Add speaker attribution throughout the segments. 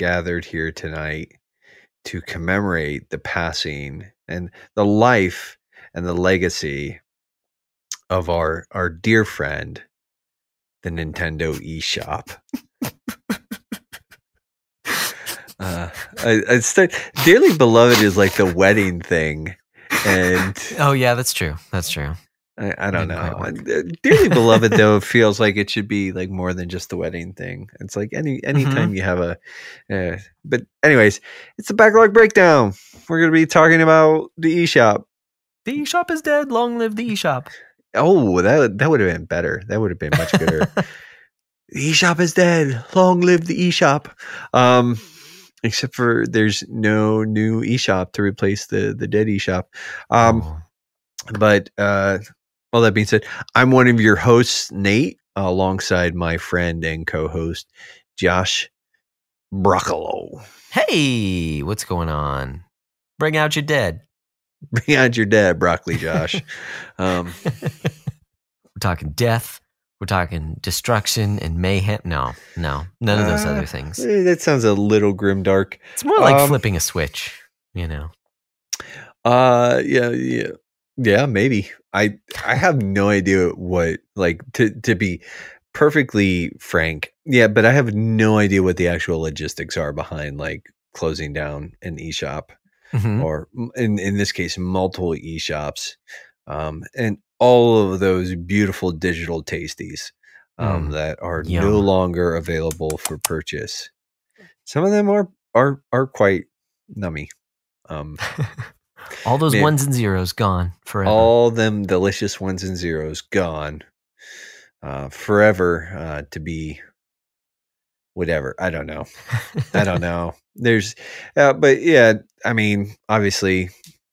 Speaker 1: gathered here tonight to commemorate the passing and the life and the legacy of our our dear friend, the Nintendo eShop. uh, I, I dearly beloved is like the wedding thing, and
Speaker 2: Oh yeah, that's true. That's true.
Speaker 1: I, I don't know. Uh, Dearly beloved though feels like it should be like more than just the wedding thing. It's like any anytime you have a. Uh, but anyways, it's the backlog breakdown. We're gonna be talking about the eShop.
Speaker 2: The eShop is dead. Long live the eShop.
Speaker 1: Oh, that that would have been better. That would have been much better. the eShop is dead. Long live the eShop. Um, except for there's no new eShop to replace the the dead eShop. Um,
Speaker 2: Oh.
Speaker 1: but uh, all that being said, I'm one of your hosts, Nate, alongside my friend and co-host Josh Broccolo.
Speaker 2: Hey, what's going on? Bring out your dead.
Speaker 1: Bring out your dead, broccoli, Josh. um,
Speaker 2: We're talking death. We're talking destruction and mayhem. No, no, none of those
Speaker 1: Uh,
Speaker 2: other things.
Speaker 1: eh, that sounds a little grim dark.
Speaker 2: It's more like
Speaker 1: um,
Speaker 2: flipping a switch. You know.
Speaker 1: Uh, yeah, yeah, yeah, maybe. I I have no idea what like to to be perfectly frank. Yeah, but I have no idea what the actual logistics are behind like closing down an eShop.
Speaker 2: Mhm.
Speaker 1: or in in this case multiple e-shops um, and all of those beautiful digital tasties um,
Speaker 2: Mm,
Speaker 1: that are no longer available for purchase some of them are are are quite nummy um,
Speaker 2: All those
Speaker 1: Man.
Speaker 2: ones and zeros gone forever.
Speaker 1: all them delicious ones and zeros gone uh, forever uh, to be whatever i don't know I don't know. There's, uh, but yeah, I mean, obviously,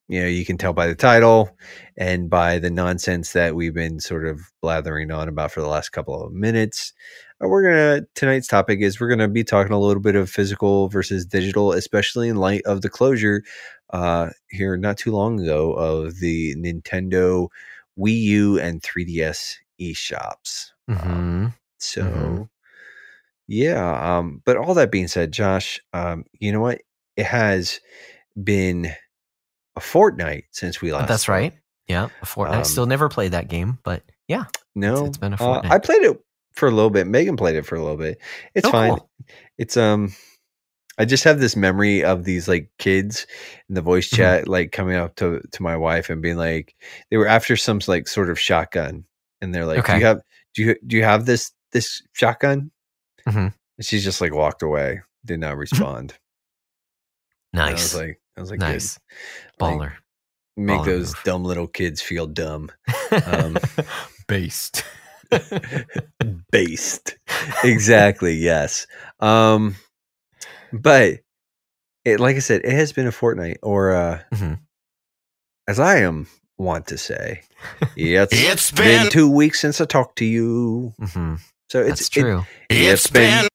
Speaker 1: you know, you can tell by the title and by the nonsense that we've been sort of blathering on about for the last couple of minutes. Uh, We're gonna tonight's topic is we're gonna be talking a little bit of physical versus digital, especially in light of the closure uh, here not too long ago of the Nintendo Wii U and 3DS eShops. Um,
Speaker 2: Mhm.
Speaker 1: so,
Speaker 2: Mhm.
Speaker 1: yeah. Um, but all that being said, Josh, um, you know what? It has been a fortnight since we last.
Speaker 2: That's right. Yeah, a fortnight.
Speaker 1: Um,
Speaker 2: Still never played that game, but yeah.
Speaker 1: No,
Speaker 2: it's been a
Speaker 1: uh,
Speaker 2: fortnight.
Speaker 1: I played it for a little bit. Megan played it for a little bit. It's
Speaker 2: Oh,
Speaker 1: fine.
Speaker 2: cool.
Speaker 1: It's um, I just have this memory of these like kids in the voice
Speaker 2: Mhm.
Speaker 1: chat, like coming up to to my wife and being like, they were after some like sort of shotgun, and they're like, "Do you have do you do you have this this shotgun?"
Speaker 2: Mhm.
Speaker 1: And she's just like walked away, did not respond. And I was like, I was like,
Speaker 2: nice.
Speaker 1: Like,
Speaker 2: Baller.
Speaker 1: make
Speaker 2: Baller
Speaker 1: those
Speaker 2: move.
Speaker 1: dumb little kids feel dumb. Um,
Speaker 2: Based.
Speaker 1: based exactly yes um but it like i said it has been a fortnight or uh
Speaker 2: Mhm.
Speaker 1: as i am want to say it's,
Speaker 3: It's
Speaker 1: been,
Speaker 3: been-
Speaker 1: two weeks since i talked to you
Speaker 2: hmm
Speaker 1: so it's
Speaker 2: That's
Speaker 1: it-
Speaker 2: true.
Speaker 1: it's been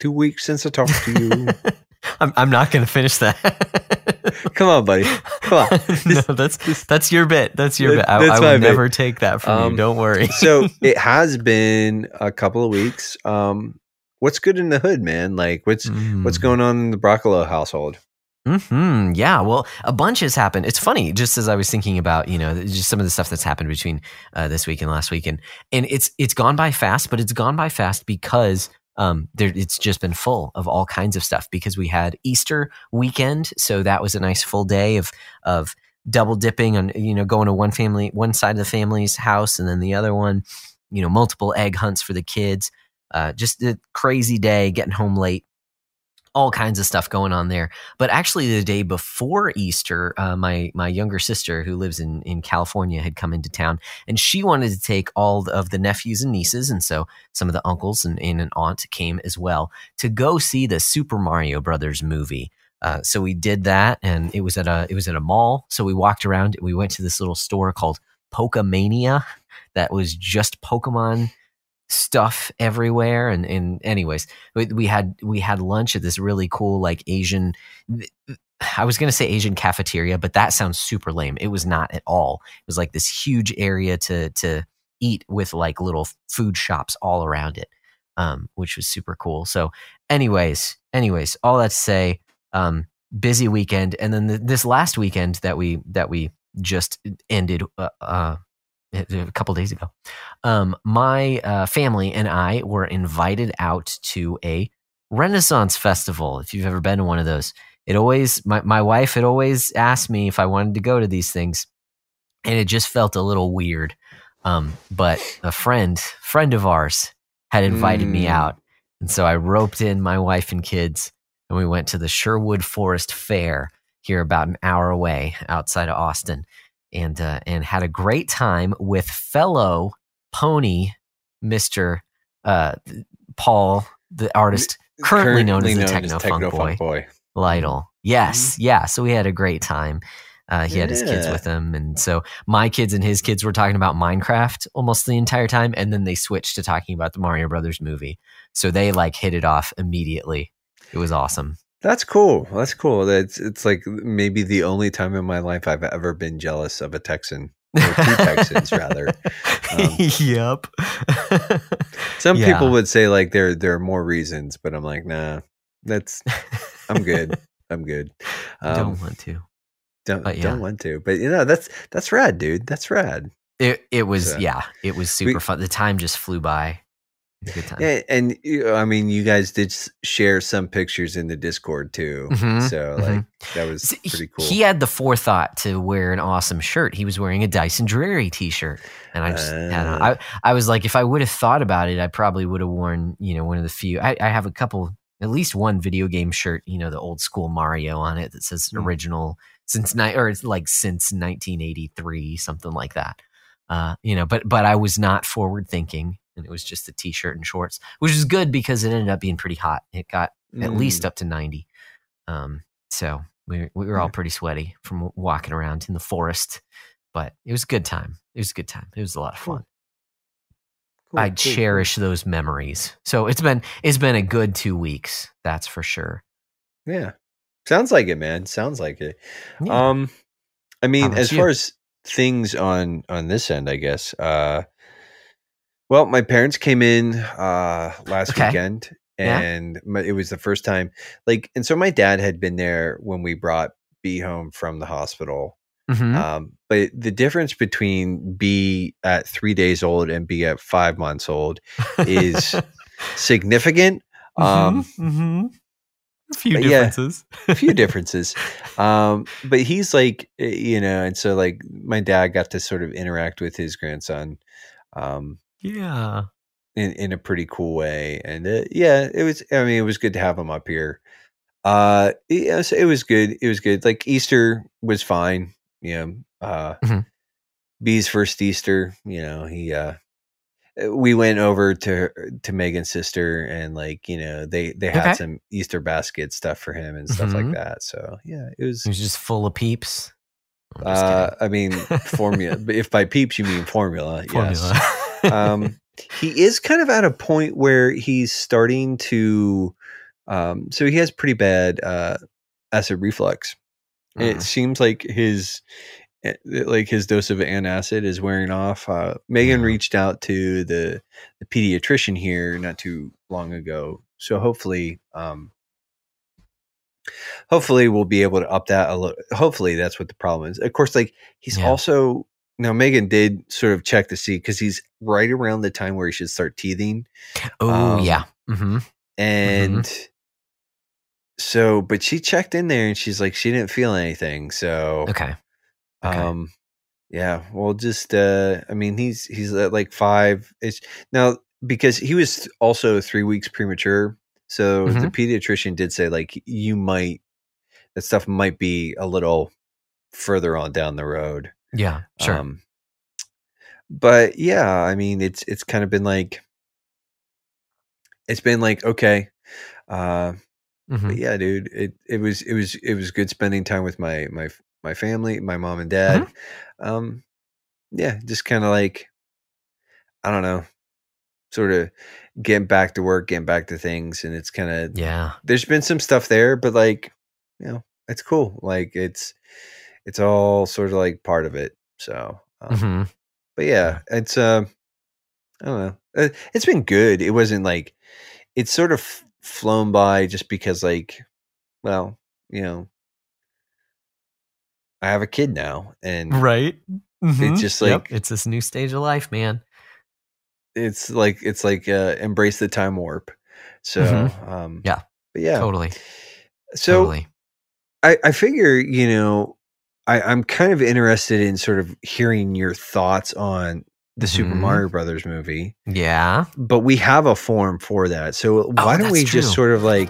Speaker 1: two weeks since i talked to you
Speaker 2: I'm, I'm not going to finish that.
Speaker 1: come on buddy come on
Speaker 2: no,
Speaker 1: This-
Speaker 2: that's that's your bit. That's your
Speaker 1: That-
Speaker 2: bit. I, I will
Speaker 1: bit.
Speaker 2: never take that from
Speaker 1: Um,
Speaker 2: you. Don't worry.
Speaker 1: so it has been a couple of weeks um what's good in the hood man like what's what's going on in the broccolo household
Speaker 2: Hmm. Yeah. Well, a bunch has happened. It's funny, just as I was thinking about, you know, just some of the stuff that's happened between uh, this week and last week, and and it's it's gone by fast, but it's gone by fast because um, there it's just been full of all kinds of stuff because we had Easter weekend, so that was a nice full day of of double dipping and you know going to one family, one side of the family's house, and then the other one, you know, multiple egg hunts for the kids. Uh, just a crazy day, getting home late all kinds of stuff going on there. But actually, the day before Easter, uh, my my younger sister, who lives in in California, had come into town, and she wanted to take all of the nephews and nieces, and so some of the uncles and, and an aunt came as well to go see the Super Mario Brothers movie. Uh, so we did that, and it was at a it was at a mall. So we walked around. We went to this little store called Pokemania that was just Pokemon stuff everywhere and and anyways we, we had we had lunch at this really cool like asian i was going to say asian cafeteria but that sounds super lame it was not at all it was like this huge area to to eat with like little food shops all around it um, which was super cool. So, anyways, anyways, all that to say, um, busy weekend, and then th- this last weekend that we that we just ended uh, uh, a couple days ago, um, my uh, family and I were invited out to a Renaissance festival. If you've ever been to one of those, it always my my wife had always asked me if I wanted to go to these things, and it just felt a little weird. Um, but a friend friend of ours had invited me
Speaker 1: Mm.
Speaker 2: out, and so I roped in my wife and kids, and we went to the Sherwood Forest Fair here about an hour away outside of Austin, and uh, and had a great time with fellow pony Mister uh, Paul, the artist currently known as the Techno Funk Boy.
Speaker 1: Boy.
Speaker 2: Lytle. Yes, yeah. So we had a great time. Uh, he had his kids with him, and so my kids and his kids were talking about Minecraft almost the entire time, and then they switched to talking about the Mario Brothers movie. So they like hit it off immediately. It was awesome.
Speaker 1: That's cool. That's cool. That's it's like maybe the only time in my life I've ever been jealous of a Texan or two Texans rather. Um,
Speaker 2: yep.
Speaker 1: Some
Speaker 2: Yeah.
Speaker 1: people would say like there there are more reasons, but I'm like, nah, that's I'm good. I'm good. Um,
Speaker 2: Don't want to.
Speaker 1: don't
Speaker 2: yeah.
Speaker 1: don't want to. But you know, that's that's rad, dude. That's rad.
Speaker 2: It it was
Speaker 1: So-
Speaker 2: yeah. It was super fun. The time just flew by. It was a good time.
Speaker 1: Yeah, and I mean, you guys did share some pictures in the Discord too.
Speaker 2: Mhm,
Speaker 1: So like that was pretty cool.
Speaker 2: He had the forethought to wear an awesome shirt. He was wearing a Dyson Drury T-shirt, and I just, I, don't know.
Speaker 1: Ah.
Speaker 2: I, I was like, if I would have thought about it, I probably would have worn, you know, one of the few. I, I have a couple, at least one video game shirt, you know, the old school Mario on it that says
Speaker 1: Mm.
Speaker 2: original since ni- or it's like since 1983, something like that. Uh, you know, but but I was not forward thinking, and it was just a T-shirt and shorts, which is good because it ended up being pretty hot. It got at
Speaker 1: Mm.
Speaker 2: least up to 90. Um, so we, we were all pretty sweaty from walking around in the forest, but it was a good time. It was a good time. It was a lot of fun.
Speaker 1: Cool,
Speaker 2: I
Speaker 1: cool.
Speaker 2: cherish those memories. So it's been it's been a good two weeks, that's for sure.
Speaker 1: Yeah. Sounds like it, man. Sounds like it.
Speaker 2: Yeah.
Speaker 1: Um I mean, as
Speaker 2: you?
Speaker 1: far as things on on this end, I guess. Uh well, my parents came in uh last
Speaker 2: Okay.
Speaker 1: weekend
Speaker 2: Yeah.
Speaker 1: and my, it was the first time like and so my dad had been there when we brought B home from the hospital.
Speaker 2: Mhm.
Speaker 1: Um but the difference between B at 3 days old and B at 5 months old is significant. Um
Speaker 2: Mhm, mhm. a few
Speaker 1: but yeah.
Speaker 2: differences.
Speaker 1: a few differences um but he's like eh, you know and so like my dad got to sort of interact with his grandson um
Speaker 2: yeah.
Speaker 1: in in a pretty cool way and uh, yeah it was i mean it was good to have him up here uh yeah, so it was good it was good like easter was fine you know uh
Speaker 2: Mhm.
Speaker 1: b's first easter you know he uh we went over to to Megan's sister and like you know they they had
Speaker 2: Okay.
Speaker 1: some Easter basket stuff for him and stuff
Speaker 2: Mhm.
Speaker 1: like that. So yeah, it was
Speaker 2: It was just full of peeps.
Speaker 1: Uh. I mean, formula. if by peeps you mean formula,
Speaker 2: Formula.
Speaker 1: yes. Um, he is kind of at a point where he's starting to. Um, so he has pretty bad uh, acid reflux. It
Speaker 2: Mm.
Speaker 1: seems like his, eh, like his dose of antacid is wearing off. Uh, Megan
Speaker 2: Yeah.
Speaker 1: reached out to the the pediatrician here not too long ago, so hopefully, um, hopefully we'll be able to up that a little. Hopefully that's what the problem is. Of course, like he's
Speaker 2: Yeah.
Speaker 1: also now Megan did sort of check to see because he's right around the time where he should start teething,
Speaker 2: oh
Speaker 1: um,
Speaker 2: yeah. hmm
Speaker 1: and so but she checked in there and she's like she didn't feel anything. So
Speaker 2: Okay. okay.
Speaker 1: um yeah, well just uh I mean he's he's at like 5 it's now because he was also 3 weeks premature. So the pediatrician did say like you might that stuff might be a little further on down the road.
Speaker 2: Yeah. Sure.
Speaker 1: Um, but yeah, I mean, it's it's kind of been like it's been like okay, uh,
Speaker 2: Mhm.
Speaker 1: but yeah, dude, it it was it was it was good spending time with my my my family, my mom and dad.
Speaker 2: Mm-hmm.
Speaker 1: Um, yeah, just kind of like I don't know, sort of getting back to work, getting back to things, and it's kind of
Speaker 2: Yeah.
Speaker 1: there's been some stuff there, but like, you know, it's cool. Like it's it's all sort of like part of it. So, um,
Speaker 2: hmm
Speaker 1: but yeah, it's uh, I don't know. Uh, It's been good. It wasn't like it's sort of flown by just because like well you know i have a kid now and
Speaker 2: right. Mhm.
Speaker 1: just
Speaker 2: Yep,
Speaker 1: like-
Speaker 2: it's this new stage of life, man.
Speaker 1: it's like it's like uh embrace the time warp so
Speaker 2: Mhm.
Speaker 1: um
Speaker 2: Yeah.
Speaker 1: but yeah
Speaker 2: Totally.
Speaker 1: so
Speaker 2: totally.
Speaker 1: I, I figure, you know, I, I'm kind of interested in sort of hearing your thoughts on the Super
Speaker 2: Mhm.
Speaker 1: Mario Brothers movie,
Speaker 2: Yeah.
Speaker 1: but we have a forum for that. So why don't
Speaker 2: Oh, that's
Speaker 1: we just sort of like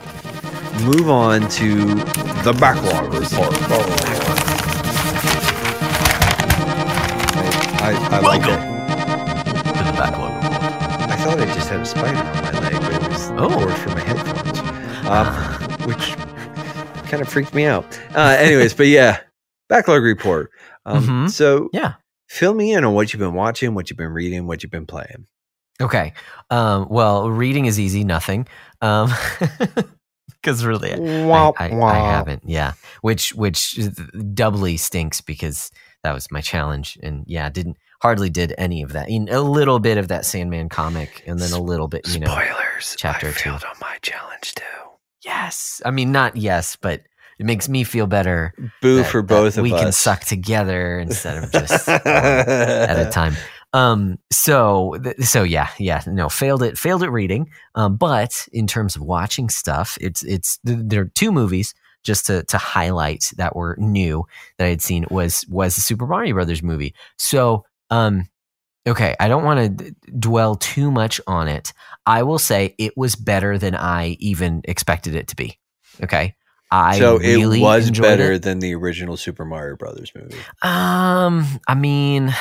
Speaker 1: move on to the backlog report? I, I like it.
Speaker 2: To the backlog report.
Speaker 1: I thought I just had a spider on my leg, but it was the
Speaker 2: Oh.
Speaker 1: cord for my headphones, um, which kind of freaked me out. Uh, anyways, but yeah, backlog report. Um,
Speaker 2: Mhm.
Speaker 1: So
Speaker 2: Yeah.
Speaker 1: fill me in on what you've been watching, what you've been reading, what you've been playing.
Speaker 2: Okay. Um, well, reading is easy, nothing. Um, because really, I,
Speaker 1: Womp
Speaker 2: I, I haven't. Yeah, which which doubly stinks because that was my challenge, and yeah, didn't hardly did any of that. In a little bit of that Sandman comic, and then a little bit, you know.
Speaker 1: Spoilers.
Speaker 2: chapter
Speaker 1: I
Speaker 2: two.
Speaker 1: failed on my challenge too.
Speaker 2: Yes, I mean not yes, but it makes me feel better.
Speaker 1: Boo
Speaker 2: that-
Speaker 1: for both of
Speaker 2: we
Speaker 1: us.
Speaker 2: We can suck together instead of just at a time. Um, so, th- so yeah, yeah, no, failed it, failed at reading. Um, but in terms of watching stuff, it's, it's, th- there are two movies just to, to highlight that were new that I had seen was, was the Super Mario Brothers movie. So, um, okay, I don't want to d- dwell too much on it. I will say it was better than I even expected it to be. Okay. I
Speaker 1: so
Speaker 2: really
Speaker 1: it was better
Speaker 2: it.
Speaker 1: than the original Super Mario Brothers movie.
Speaker 2: Um, I mean,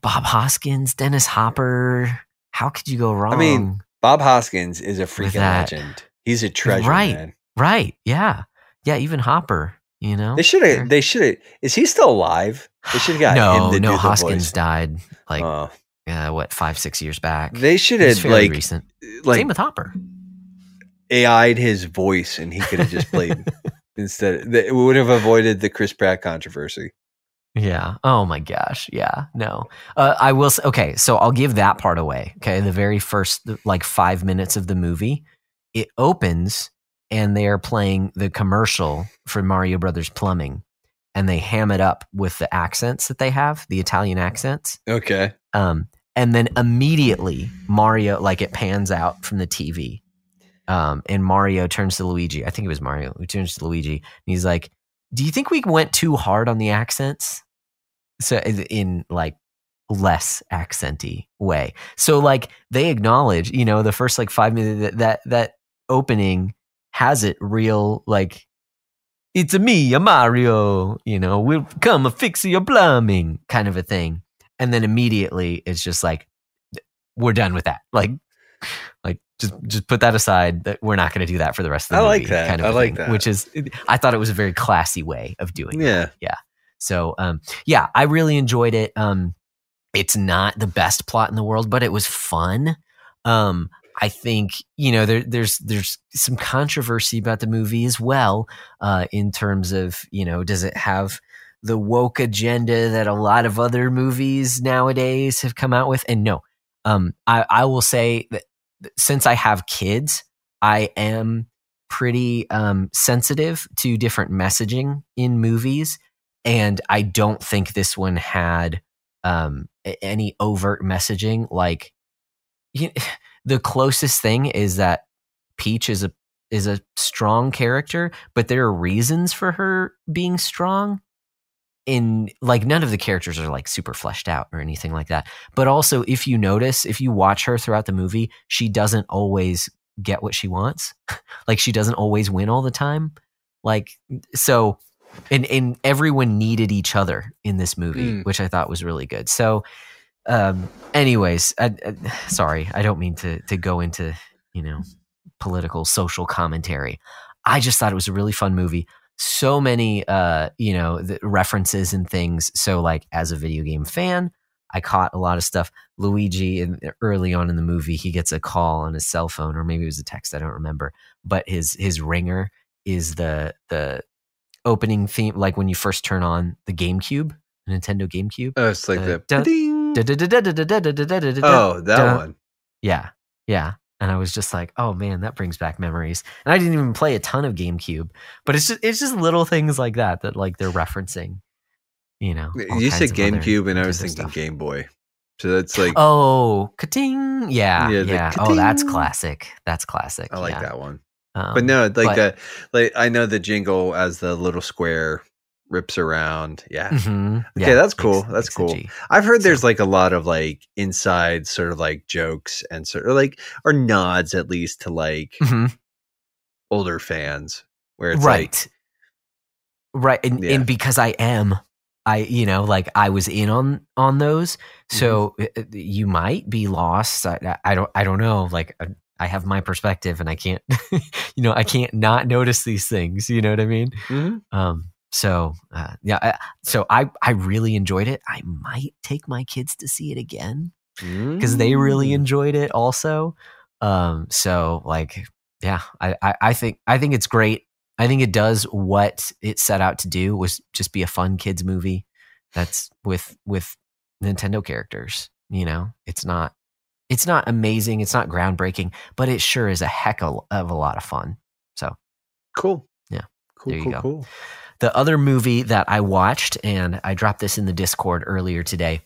Speaker 2: Bob Hoskins, Dennis Hopper. How could you go wrong?
Speaker 1: I mean, Bob Hoskins is a freaking legend. He's a treasure,
Speaker 2: Right.
Speaker 1: man.
Speaker 2: right? Yeah, yeah. Even Hopper. You know,
Speaker 1: They should have. They should have. Is he still alive? They should have got
Speaker 2: no,
Speaker 1: him
Speaker 2: no. Hoskins died like
Speaker 1: Oh.
Speaker 2: uh, what five, six years back.
Speaker 1: they should have like
Speaker 2: recent.
Speaker 1: like
Speaker 2: Same with Hopper.
Speaker 1: AI'd his voice, and he could have just played instead. It would have avoided the Chris Pratt controversy.
Speaker 2: Yeah. Oh my gosh. Yeah. No. Uh, I will. Say, okay. So I'll give that part away. Okay. The very first like five minutes of the movie, it opens and they are playing the commercial for Mario Brothers Plumbing, and they ham it up with the accents that they have, the Italian accents.
Speaker 1: Okay.
Speaker 2: Um, and then immediately Mario, like it pans out from the TV. Um, and Mario turns to Luigi. I think it was Mario who turns to Luigi. And he's like, Do you think we went too hard on the accents? So in- like less accenty way. So like they acknowledge, you know, the first like five minutes that that, that opening has it real like it's a me, a Mario, you know, we'll come a fix your plumbing kind of a thing and then immediately it's just like we're done with that like just just put that aside that we're not going to do that for the rest of the
Speaker 1: I
Speaker 2: movie
Speaker 1: like that.
Speaker 2: kind of
Speaker 1: I like
Speaker 2: thing,
Speaker 1: that.
Speaker 2: which is i thought it was a very classy way of doing it
Speaker 1: Yeah. Yeah.
Speaker 2: So um yeah i really enjoyed it um it's not the best plot in the world but it was fun um I think you know there, there's there's some controversy about the movie as well, uh, in terms of you know does it have the woke agenda that a lot of other movies nowadays have come out with? And no, um, I, I will say that since I have kids, I am pretty um, sensitive to different messaging in movies, and I don't think this one had um, any overt messaging. Like you, the closest thing is that Peach is a is a strong character, but there are reasons for her being strong in like none of the characters are like super fleshed out or anything like that. But also if you notice, if you watch her throughout the movie, she doesn't always get what she wants. like she doesn't always win all the time. Like so and and everyone needed each other in this movie,
Speaker 1: Mm.
Speaker 2: which I thought was really good. So um anyways, I, I, sorry, I don't mean to to go into, you know, political social commentary. I just thought it was a really fun movie so many uh you know references and things so like as a video game fan i caught a lot of stuff luigi in, early on in the movie he gets a call on his cell phone or maybe it was a text i don't remember but his his ringer is the the opening theme like when you first turn on the gamecube nintendo gamecube
Speaker 1: oh it's like the, oh that one
Speaker 2: yeah yeah and I was just like, "Oh man, that brings back memories." And I didn't even play a ton of GameCube, but it's just it's just little things like that that like they're referencing. You know,
Speaker 1: You said GameCube, and I was thinking
Speaker 2: stuff.
Speaker 1: Game Boy. So that's like
Speaker 2: Oh, ka-ting! Yeah,
Speaker 1: Yeah,
Speaker 2: yeah.
Speaker 1: the
Speaker 2: Oh, that's classic. That's classic.
Speaker 1: I like
Speaker 2: yeah.
Speaker 1: that one.
Speaker 2: Um,
Speaker 1: But no, like
Speaker 2: but-
Speaker 1: that. Like I know the jingle as the little square rips around. Yeah,
Speaker 2: mhm,
Speaker 1: Okay,
Speaker 2: yeah,
Speaker 1: that's cool.
Speaker 2: makes-
Speaker 1: That's
Speaker 2: makes
Speaker 1: cool. I've heard there's like a lot of like inside sort of like jokes and sort of like or nods at least to like
Speaker 2: Mhm,
Speaker 1: older fans where it's
Speaker 2: right, right, and,
Speaker 1: Yeah.
Speaker 2: and because I am, I you know like I was in on on those, so
Speaker 1: Mm-hmm.
Speaker 2: uh, uh, you might be lost. I, I don't I don't know. Like uh, I have my perspective, and I can't, you know, I can't not notice these things. You know what I mean?
Speaker 1: like Mhm.
Speaker 2: Um, so uh, yeah, I, so I I really enjoyed it. I might take my kids to see it again because they really
Speaker 1: Mm.
Speaker 2: enjoyed it also. Um, so like yeah, I, I I think I think it's great. I think it does what it set out to do was just be a fun kids movie that's with with Nintendo characters. You know, it's not it's not amazing, it's not groundbreaking, but it sure is a heck of a lot of fun. So
Speaker 1: cool.
Speaker 2: Yeah.
Speaker 1: cool,
Speaker 2: There you
Speaker 1: cool,
Speaker 2: go.
Speaker 1: cool.
Speaker 2: The other movie that I watched, and I dropped this in the Discord earlier today,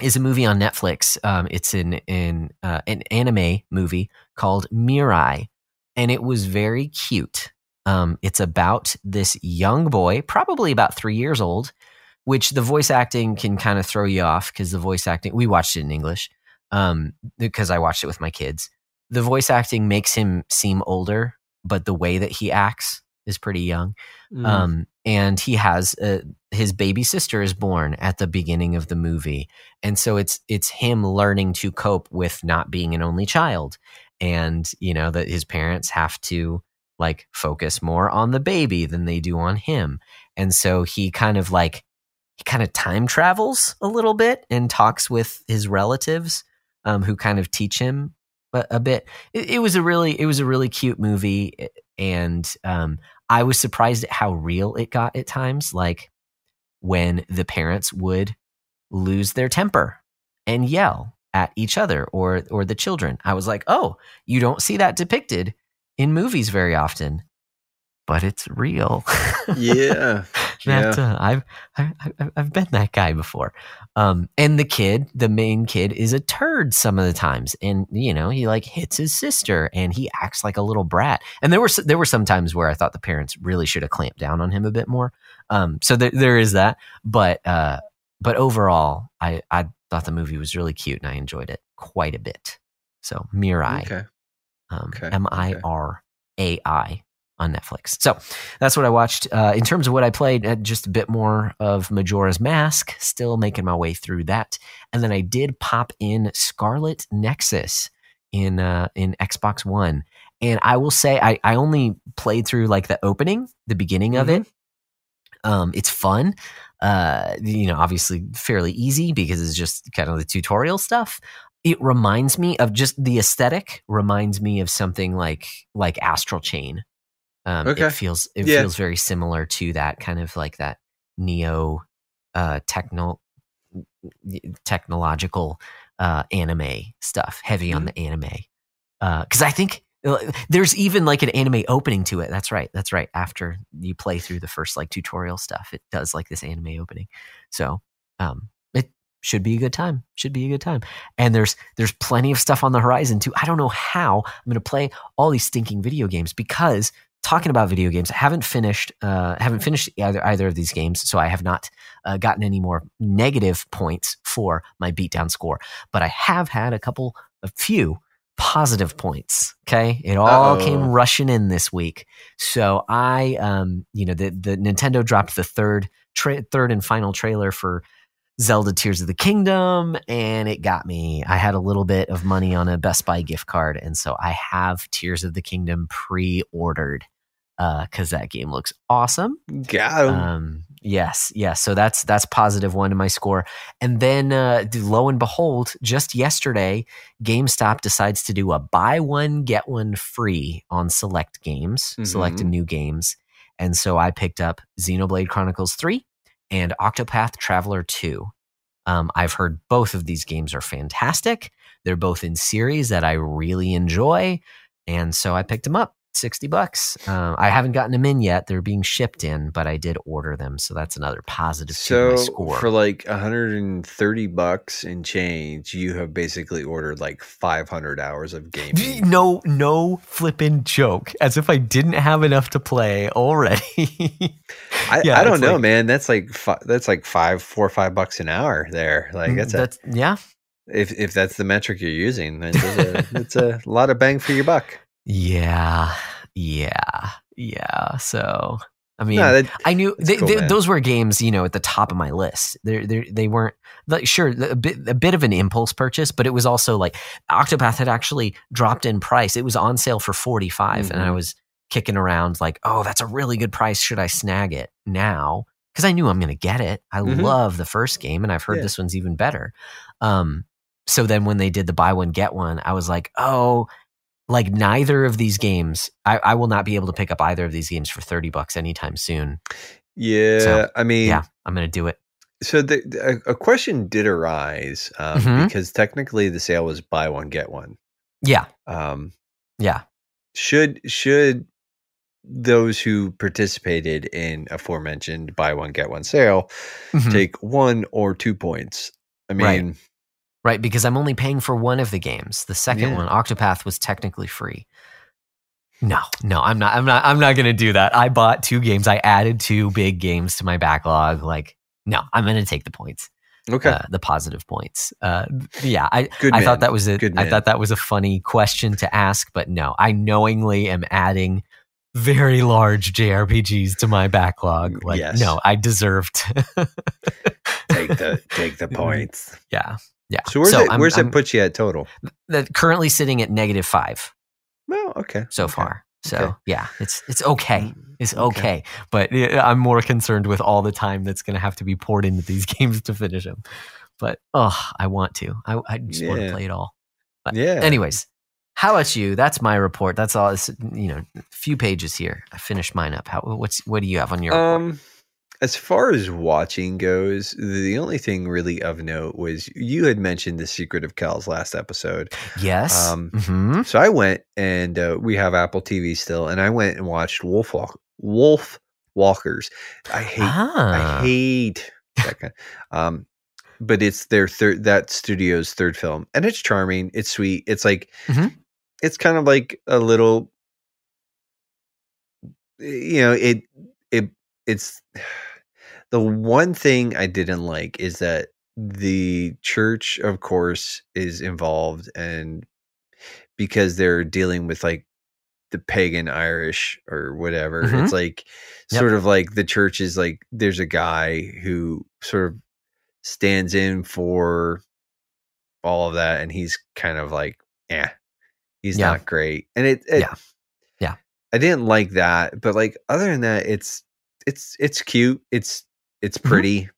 Speaker 2: is a movie on Netflix. Um, it's an in uh, an anime movie called Mirai, and it was very cute. Um, it's about this young boy, probably about three years old, which the voice acting can kind of throw you off because the voice acting we watched it in English um, because I watched it with my kids. The voice acting makes him seem older, but the way that he acts is pretty young.
Speaker 1: Mm.
Speaker 2: Um, and he has uh, his baby sister is born at the beginning of the movie, and so it's it's him learning to cope with not being an only child, and you know that his parents have to like focus more on the baby than they do on him, and so he kind of like he kind of time travels a little bit and talks with his relatives, um, who kind of teach him a, a bit. It, it was a really it was a really cute movie, and um, I was surprised at how real it got at times. Like when the parents would lose their temper and yell at each other or or the children. I was like, "Oh, you don't see that depicted in movies very often." But it's real.
Speaker 1: yeah,
Speaker 2: that
Speaker 1: yeah.
Speaker 2: uh, I've I, I- I've been that guy before. Um, and the kid, the main kid, is a turd some of the times, and you know he like hits his sister, and he acts like a little brat. And there were there were some times where I thought the parents really should have clamped down on him a bit more. Um, so there there is that, but uh, but overall, I I thought the movie was really cute, and I enjoyed it quite a bit. So Mirai,
Speaker 1: Okay.
Speaker 2: um,
Speaker 1: Okay,
Speaker 2: M I R A I on Netflix. So that's what I watched. Uh, in terms of what I played, uh, just a bit more of Majora's Mask, still making my way through that. And then I did pop in Scarlet Nexus in uh, in Xbox One. And I will say, I, I only played through like the opening, the beginning of it. Um, it's fun. Uh, you know, obviously fairly easy because it's just kind of the tutorial stuff. It reminds me of just the aesthetic. Reminds me of something like like Astral Chain. Um,
Speaker 1: Okay.
Speaker 2: It feels it
Speaker 1: Yeah.
Speaker 2: feels very similar to that kind of like that neo uh, techno technological uh, anime stuff, heavy on the anime. Because I think uh, there's even like an anime opening to it. That's right. That's right. After you play through the first like tutorial stuff, it does like this anime opening. So um, it should be a good time. Should be a good time. And there's there's plenty of stuff on the horizon too. I don't know how I'm going to play all these stinking video games because talking about video games, I haven't finished uh, haven't finished either either of these games, so I have not uh, gotten any more negative points for my beatdown score. But I have had a couple, a few positive points. Okay, it all
Speaker 1: Uh-oh.
Speaker 2: came rushing in this week. So I, um, you know, the the Nintendo dropped the third tra- third and final trailer for Zelda Tears of the Kingdom, and it got me. I had a little bit of money on a Best Buy gift card, and so I have Tears of the Kingdom pre ordered because that game looks awesome.
Speaker 1: Got him.
Speaker 2: Um, yes, yes. So that's that's positive one to my score. And then uh, lo and behold, just yesterday, GameStop decides to do a buy one get one free on select games, select
Speaker 1: Mhm.
Speaker 2: new games. And so I picked up Xenoblade Chronicles three and Octopath Traveler two. Um, I've heard both of these games are fantastic. They're both in series that I really enjoy. And so I picked them up. 60 bucks. Uh, I haven't gotten them in yet. They're being shipped in, but I did order them. So that's another positive to my
Speaker 1: So
Speaker 2: score.
Speaker 1: for like 130 bucks and change, you have basically ordered like 500 hours of gaming.
Speaker 2: no, no flipping joke. As if I didn't have enough to play already.
Speaker 1: I,
Speaker 2: Yeah,
Speaker 1: I don't know,
Speaker 2: like-
Speaker 1: man. That's like fi- that's like five, four or five bucks an hour there. Like that's, a,
Speaker 2: Mm, yeah.
Speaker 1: if if that's the metric you're using, then it's a, it's a lot of bang for your buck.
Speaker 2: Yeah. Yeah. Yeah. So I mean
Speaker 1: No, that,
Speaker 2: I knew they,
Speaker 1: cool,
Speaker 2: they- those were games, you know, at the top of my list. They they they weren't like sure a bit a bit of an impulse purchase, but it was also like Octopath had actually dropped in price. It was on sale for forty and I
Speaker 1: Mhm.
Speaker 2: was kicking around like, oh, that's a really good price. Should I snag it now? Because I knew I'm going to get it. I
Speaker 1: Mhm.
Speaker 2: love the first game, and I've heard
Speaker 1: Yeah.
Speaker 2: this one's even better. Um, so then when they did the buy one get one, I was like, oh, like neither of these games, I, I will not be able to pick up either of these games for thirty bucks anytime soon.
Speaker 1: yeah,
Speaker 2: So,
Speaker 1: I mean,
Speaker 2: yeah, I'm going to do it.
Speaker 1: So the, the- a, question did arise um,
Speaker 2: Mhm.
Speaker 1: because technically the sale was buy one get one.
Speaker 2: Yeah,
Speaker 1: Um,
Speaker 2: yeah.
Speaker 1: should should those who participated in aforementioned buy one get one sale
Speaker 2: Mhm.
Speaker 1: take one or two points? I mean,
Speaker 2: Right, because I'm only paying for one of the games. The second
Speaker 1: Yeah.
Speaker 2: one, Octopath, was technically free. No, no, I'm not. I'm not. I'm not going to do that. I bought two games. I added two big games to my backlog. Like, no, I'm going to take the points,
Speaker 1: okay,
Speaker 2: uh, the positive points. Uh, yeah, I,
Speaker 1: good.
Speaker 2: I thought that was a.
Speaker 1: Good
Speaker 2: I thought that was a funny question to ask, but no, I knowingly am adding very large JRPGs to my backlog. Like,
Speaker 1: Yes.
Speaker 2: no, I deserved.
Speaker 1: take the take the points.
Speaker 2: yeah, yeah.
Speaker 1: So where's it?
Speaker 2: I'm-
Speaker 1: where's
Speaker 2: I'm-
Speaker 1: it put you at total?
Speaker 2: that currently sitting at negative five
Speaker 1: Well, okay,
Speaker 2: so
Speaker 1: okay.
Speaker 2: far. So
Speaker 1: Okay.
Speaker 2: yeah, it's it's okay.
Speaker 1: Mm,
Speaker 2: It's okay. But uh, uh, I'm more concerned with all the time that's going to have to be poured into these games to finish them. But oh, I want to. I, I just want to play it all. But
Speaker 1: Yeah.
Speaker 2: Anyways, how about you? That's my report. That's all. It's you know, a few pages here. I finished mine up. How? What's what do you have on your? report?
Speaker 1: Um, As far as watching goes, the only thing really of note was you had mentioned the Secret of Kells last episode.
Speaker 2: yes.
Speaker 1: um,
Speaker 2: hmm
Speaker 1: So I went and uh, we have Apple TV still, and I went and watched Wolf Walk- Wolf Walkers. I hate
Speaker 2: Ah.
Speaker 1: I hate that kind. Um, but it's their third that studio's third film, and it's charming. It's sweet. It's like
Speaker 2: Mhm.
Speaker 1: it's kind of like a little, you know, it it it's the one thing I didn't like is that the church, of course, is involved, and because they're dealing with like the pagan Irish or whatever,
Speaker 2: Mhm.
Speaker 1: it's like
Speaker 2: Yep.
Speaker 1: sort of like the church is like there's a guy who sort of stands in for all of that, and he's kind of like, eh, he's
Speaker 2: Yeah.
Speaker 1: not great, and it, it
Speaker 2: Yeah. Yeah.
Speaker 1: I didn't like that, but like other than that, it's it's it's cute, it's it's
Speaker 2: Mhm.
Speaker 1: pretty,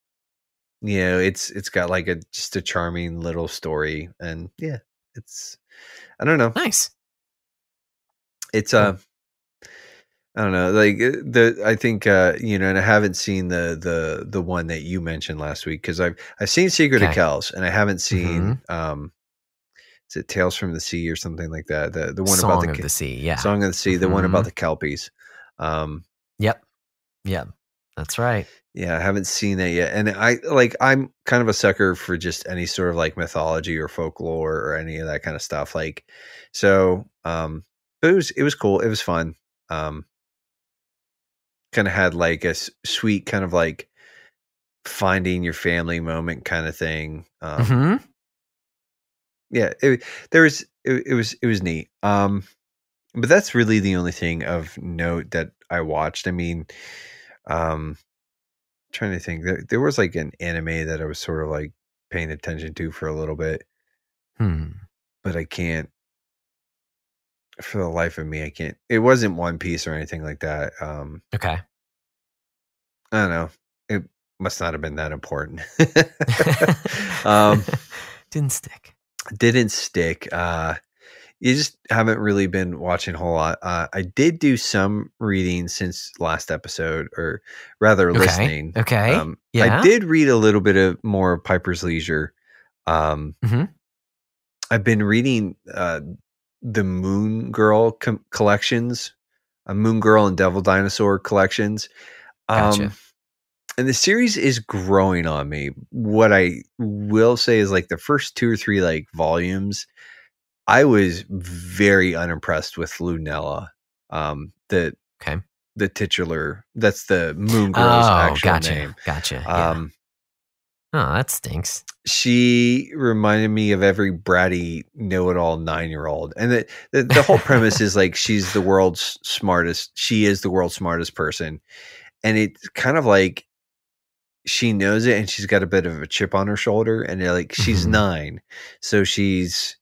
Speaker 1: you know, it's it's got like a just a charming little story, and yeah, it's I don't know,
Speaker 2: Nice.
Speaker 1: it's uh I don't know, like uh, the I think uh you know, and I haven't seen the the the one that you mentioned last week because I've I've seen Secret of
Speaker 2: Okay. Mm-hmm.
Speaker 1: Kells and I haven't seen um is it Tales from the Sea or something like that the the one
Speaker 2: Song
Speaker 1: about the,
Speaker 2: of the Sea. Yeah.
Speaker 1: Song of the Sea the one
Speaker 2: Mhm.
Speaker 1: about the kelpies um
Speaker 2: Yep. Yep. That's right.
Speaker 1: Yeah, I haven't seen that yet. And I like I'm kind of a sucker for just any sort of like mythology or folklore or any of that kind of stuff. Like so um but it was it was cool. It was fun. Um kind of had like a s- sweet kind of like finding your family moment kind of thing. Um
Speaker 2: hmm
Speaker 1: yeah, it, there was it, it was it was neat. Um, but that's really the only thing of note that I watched. I mean, um, trying to think, there, there was like an anime that I was sort of like paying attention to for a little bit,
Speaker 2: Hmm.
Speaker 1: but I can't. For the life of me, I can't. It wasn't One Piece or anything like that. Um,
Speaker 2: Okay.
Speaker 1: I don't know. It must not have been that important. um,
Speaker 2: Didn't stick.
Speaker 1: didn't stick. Uh, you just haven't really been watching a whole lot. Uh, I did do some reading since last episode, or rather,
Speaker 2: Okay.
Speaker 1: listening.
Speaker 2: Okay.
Speaker 1: Um,
Speaker 2: yeah.
Speaker 1: I did read a little bit of more of Pieper's Leisure. Um,
Speaker 2: Mhm.
Speaker 1: I've been reading uh, the Moon Girl com- collections, uh, Moon Girl and Devil Dinosaur collections. Um,
Speaker 2: Gotcha.
Speaker 1: and the series is growing on me. What I will say is like the first two or three like volumes, I was very unimpressed with Lunella. Um, the
Speaker 2: Okay.
Speaker 1: the titular that's the Moon Girl's
Speaker 2: Oh,
Speaker 1: actual
Speaker 2: gotcha.
Speaker 1: name.
Speaker 2: Gotcha. Yeah.
Speaker 1: Um,
Speaker 2: oh, that stinks.
Speaker 1: she reminded me of every bratty know-it-all nine-year-old and the, the, the whole premise is like she's the world's smartest she is the world's smartest person and it's kind of like she knows it and she's got a bit of a chip on her shoulder and they're like she's
Speaker 2: Mhm.
Speaker 1: nine so she's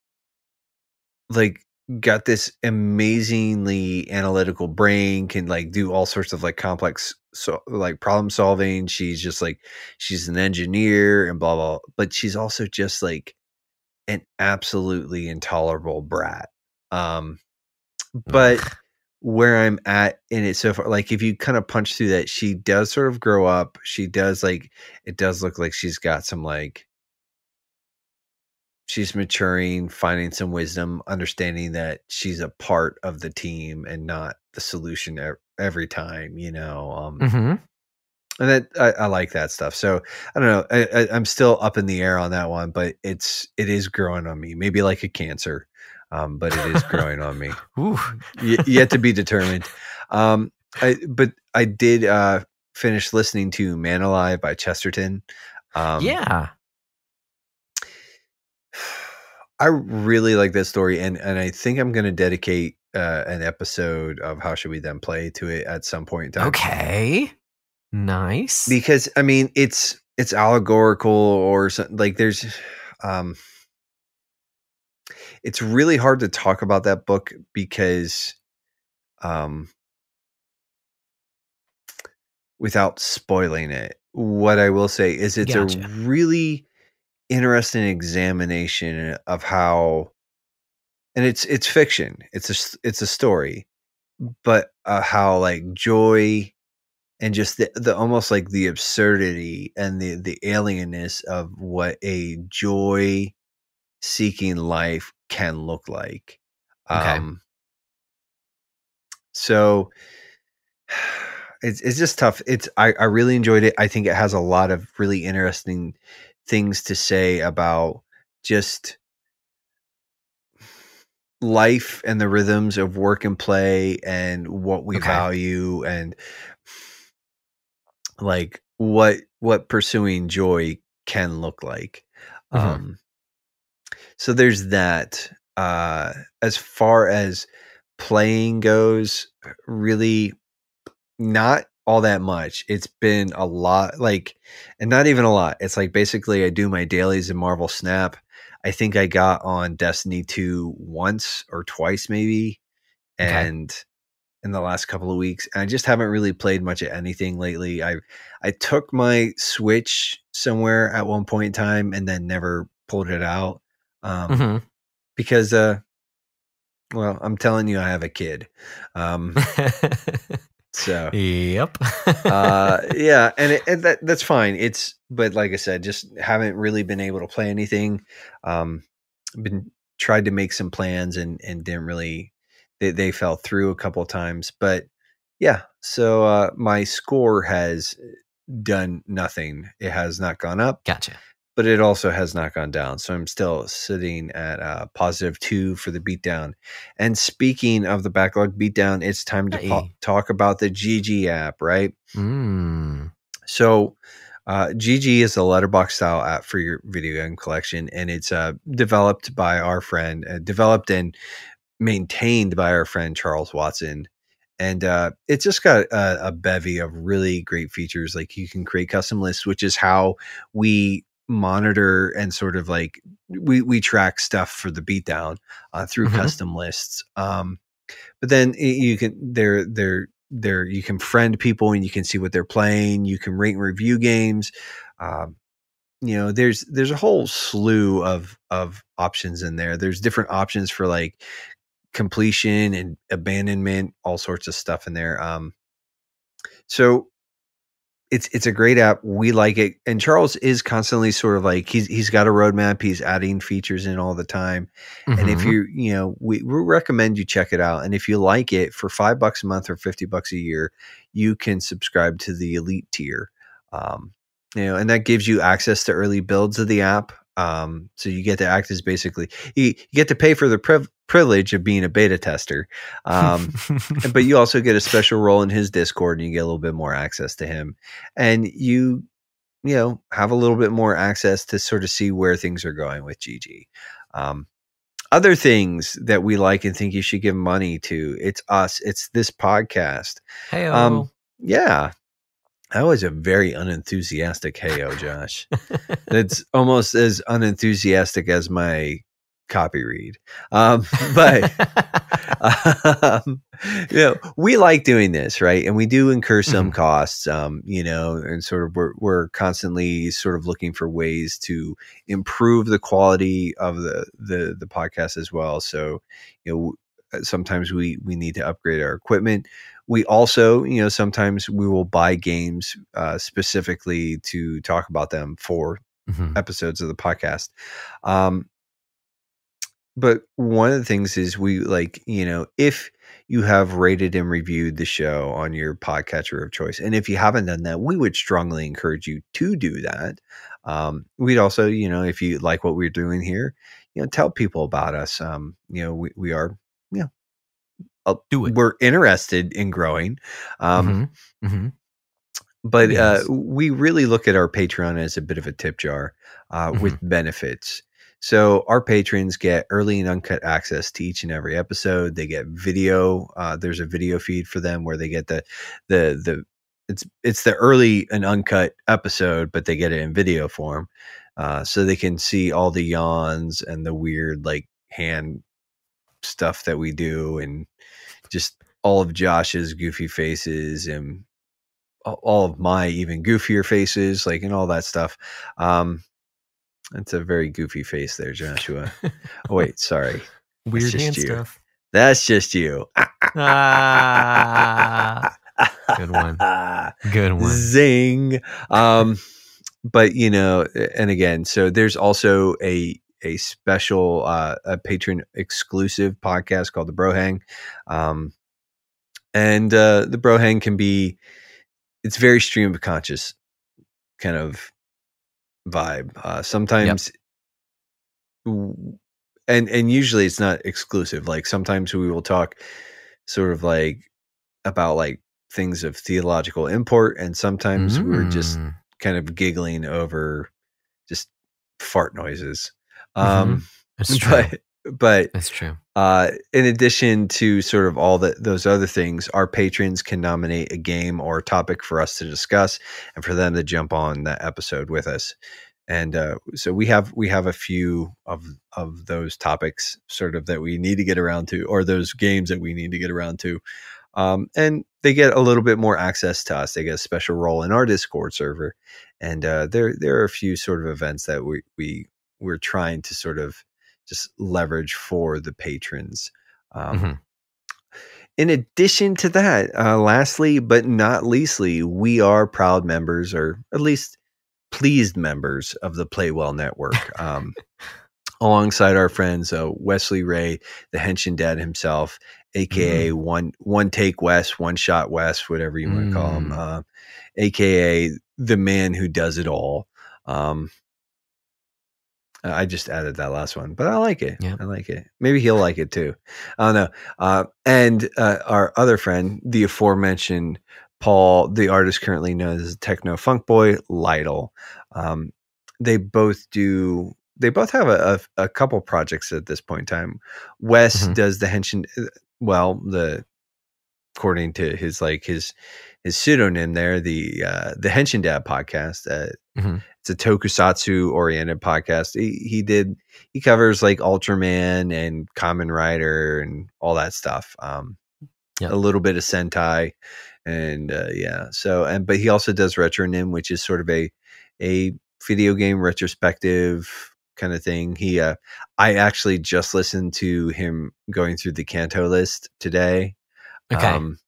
Speaker 1: like got this amazingly analytical brain can like do all sorts of like complex so like problem solving. She's just like she's an engineer and blah blah but she's also just like an absolutely intolerable brat um but where i'm at in it so far like if you kind of punch through that she does sort of grow up. She does like it does look like she's got some like she's maturing finding some wisdom understanding that she's a part of the team and not the solution every time you know um
Speaker 2: hmm
Speaker 1: and that I, I like that stuff so i don't know I, I, i'm still up in the air on that one but it's it is growing on me maybe like a cancer um but it is growing on me
Speaker 2: Ooh.
Speaker 1: y- yet to be determined um i but i did uh finish listening to man alive by chesterton um
Speaker 2: yeah.
Speaker 1: I really like that story, and and I think I'm going to dedicate uh, an episode of How Should We Then Play to it at some point in time.
Speaker 2: Okay. Nice.
Speaker 1: because I mean it's it's allegorical or something like there's um it's really hard to talk about that book because um without spoiling it. What I will say is it's
Speaker 2: Gotcha.
Speaker 1: a really interesting examination of how and it's it's fiction. It's a it's a story, but uh, how like joy and just the, the almost like the absurdity and the the alienness of what a joy seeking life can look like.
Speaker 2: Okay.
Speaker 1: Um so it's it's just tough. It's I, I really enjoyed it. I think it has a lot of really interesting things to say about just life and the rhythms of work and play and what we
Speaker 2: Okay.
Speaker 1: value and like what what pursuing joy can look like.
Speaker 2: Mhm.
Speaker 1: Um so there's that. Uh as far as playing goes, really not all that much. It's been a lot like and not even a lot. It's like basically I do my dailies in Marvel Snap. I think I got on Destiny 2 once or twice maybe
Speaker 2: Okay.
Speaker 1: and in the last couple of weeks. And I just haven't really played much of anything lately. I I took my Switch somewhere at one point in time and then never pulled it out. Um
Speaker 2: Mhm.
Speaker 1: because uh well, I'm telling you I have a kid. Um so
Speaker 2: yep.
Speaker 1: uh yeah and, it, and that that's fine it's but like i said just haven't really been able to play anything um been tried to make some plans and and didn't really they, they fell through a couple of times but yeah so uh my score has done nothing it has not gone up
Speaker 2: gotcha.
Speaker 1: But it also has not gone down. So I'm still sitting at uh, positive two for the beatdown. And speaking of the backlog beatdown, it's time to po- talk about the GG app, right?
Speaker 2: Mm.
Speaker 1: So uh, GG is a Letterboxd style app for your video game collection, and it's uh, developed by our friend, uh, developed and maintained by our friend Charles Watson. And uh, it's just got a, a bevy of really great features. Like you can create custom lists, which is how we monitor and sort of like we we track stuff for the beatdown uh, through
Speaker 2: Mhm.
Speaker 1: custom lists. Um, but then you can they're they're there you can friend people and you can see what they're playing. You can rate and review games. Um, you know, there's there's a whole slew of of options in there. There's different options for like completion and abandonment, all sorts of stuff in there. Um, so it's it's a great app. We like it, and Charles is constantly sort of like he's he's got a roadmap. He's adding features in all the time. Mm-hmm. And if
Speaker 2: Mhm.
Speaker 1: you you know we, we recommend you check it out. And if you like it for five bucks a month or fifty bucks a year, you can subscribe to the elite tier. Um, you know, and that gives you access to early builds of the app. Um, so you get to act as basically you, you get to pay for the priv- privilege of being a beta tester. Um, but you also get a special role in his discord and you get a little bit more access to him. And you you know have a little bit more access to sort of see where things are going with gg um, other things that we like and think you should give money to it's us it's this podcast.
Speaker 2: Hey,
Speaker 1: um, yeah that was a very unenthusiastic heyo josh it's almost as unenthusiastic as my copy read um, but um, you know, we like doing this, right? And we do incur some
Speaker 2: Mhm.
Speaker 1: costs, um, you know, and sort of we're, we're constantly sort of looking for ways to improve the quality of the, the, the podcast as well. So, you know, sometimes we, we need to upgrade our equipment. We also, you know, sometimes we will buy games uh, specifically to talk about them for
Speaker 2: Mhm.
Speaker 1: episodes of the podcast. Um, but one of the things is we like, you know, if you have rated and reviewed the show on your podcatcher of choice, and if you haven't done that, we would strongly encourage you to do that. Um, we'd also, you know, if you like what we're doing here, you know, tell people about us. Um, you know, we, we are, you know, uh,
Speaker 2: Do it.
Speaker 1: we're interested in growing. Um,
Speaker 2: Mhm. Mhm.
Speaker 1: but
Speaker 2: Yes.
Speaker 1: uh, we really look at our Patreon as a bit of a tip jar uh, with benefits. So our patrons get early and uncut access to each and every episode. They get video. Uh, there's a video feed for them where they get the the the it's it's the early and uncut episode, but they get it in video form, uh, so they can see all the yawns and the weird like hand stuff that we do, and just all of Josh's goofy faces and all- of my even goofier faces, like and all that stuff. Um, it's a very goofy face there, Joshua. oh wait, sorry,
Speaker 2: Weird hand
Speaker 1: you.
Speaker 2: stuff.
Speaker 1: that's just you.
Speaker 2: Ah, good one. Good one.
Speaker 1: Zing. Um, but you know, and again, so there's also a a special uh, a patron exclusive podcast called the Bro Hang, um, and uh, the Bro Hang can be it's very stream of conscious kind of vibe. Uh, sometimes, w- and and usually it's not exclusive. Like sometimes we will talk sort of like about like things of theological import, and sometimes we're just
Speaker 2: Mm.
Speaker 1: kind of giggling over just fart noises. Um,
Speaker 2: It's true.
Speaker 1: but but
Speaker 2: It's true.
Speaker 1: uh, in addition to sort of all that those other things, our patrons can nominate a game or a topic for us to discuss, and for them to jump on that episode with us. And uh, so we have we have a few of of those topics, sort of that we need to get around to, or those games that we need to get around to. Um, and they get a little bit more access to us. They get a special role in our Discord server, and uh, there there are a few sort of events that we we we're trying to sort of just leverage for the patrons. Um,
Speaker 2: Mhm.
Speaker 1: In addition to that, uh, lastly but not leastly, we are proud members, or at least pleased members of the Playwell Network. Um, alongside our friends uh, Wesley Ray, the Henshin Dad himself, aka one one take Wes, one shot Wes, whatever you want to call him,
Speaker 2: Mm.
Speaker 1: uh, aka the man who does it all. Um, I just added that last one, but I like it.
Speaker 2: Yeah.
Speaker 1: I like it. Maybe he'll like it too. I don't know. Uh, and uh, our other friend, the aforementioned Paul, the artist currently known as Techno Funk Boy Lytle. Um, they both do. They both have a, a, a couple projects at this point in time. Wes
Speaker 2: Mhm.
Speaker 1: does the Henshin. Well, the according to his like his his pseudonym there, the uh, the Henshin Dad podcast. Uh,
Speaker 2: Mhm.
Speaker 1: It's a tokusatsu oriented podcast. He, he did he covers like Ultraman and Kamen Rider and all that stuff. Um, a little bit of Sentai, and uh, yeah. So and but he also does Retronym, which is sort of a a video game retrospective kind of thing. He uh, I actually just listened to him going through the Kanto list today.
Speaker 2: Okay.
Speaker 1: Um.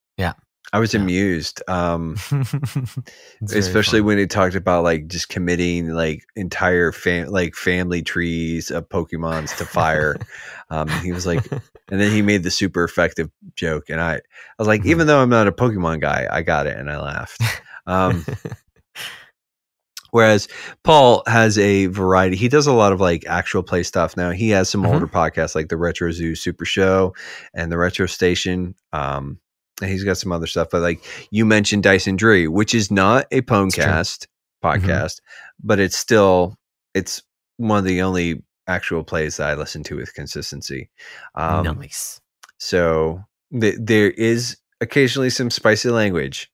Speaker 1: I was amused. Um, especially when he talked about like just committing like entire fam- like family trees of Pokemons to fire. um, he was like, and then he made the super effective joke, and I, I was like,
Speaker 2: Mhm.
Speaker 1: even though I'm not a Pokemon guy, I got it, and I laughed. Um, whereas Paul has a variety. He does a lot of like actual play stuff now. He has some
Speaker 2: Mhm.
Speaker 1: older podcasts like the Retro Zoo Super Show and the Retro Station. Um, and he's got some other stuff, but like you mentioned Dyson Drury, which is not a Pwnecast podcast, but it's still it's one of the only actual plays that I listen to with consistency. Um,
Speaker 2: nice.
Speaker 1: so th- there is occasionally some spicy language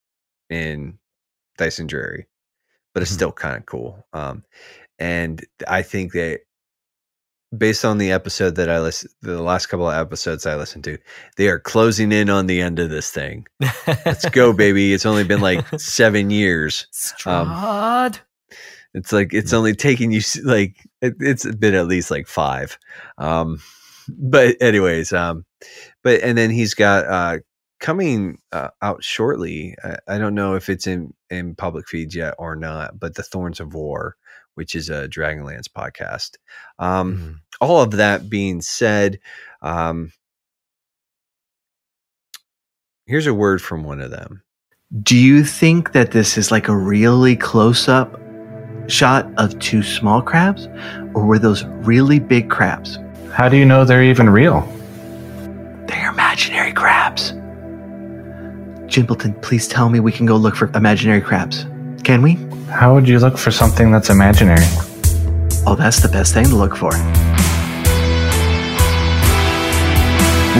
Speaker 1: in Dyson Drury, but it's
Speaker 2: Mhm.
Speaker 1: still kind of cool. Um, and I think that based on the episode that I listened, the last couple of episodes I listened to, they are closing in on the end of this thing. Let's go, baby! It's only been like seven years.
Speaker 2: Strahd.
Speaker 1: It's like it's only taking you like it, it's been at least like five. Um, but anyways, um, but and then he's got uh coming uh, out shortly. I, I don't know if it's in in public feeds yet or not, but the Thorns of War, which is a Dragonlance podcast. Um,
Speaker 2: Mhm.
Speaker 1: all of that being said, um, here's a word from one of them.
Speaker 3: Do you think that this is like a really close up shot of two small crabs? Or were those really big crabs?
Speaker 4: How do you know they're even real?
Speaker 3: They're imaginary crabs. Jimbleton, please tell me we can go look for imaginary crabs. Can we?
Speaker 4: How would you look for something that's imaginary?
Speaker 3: Oh, that's the best thing to look for.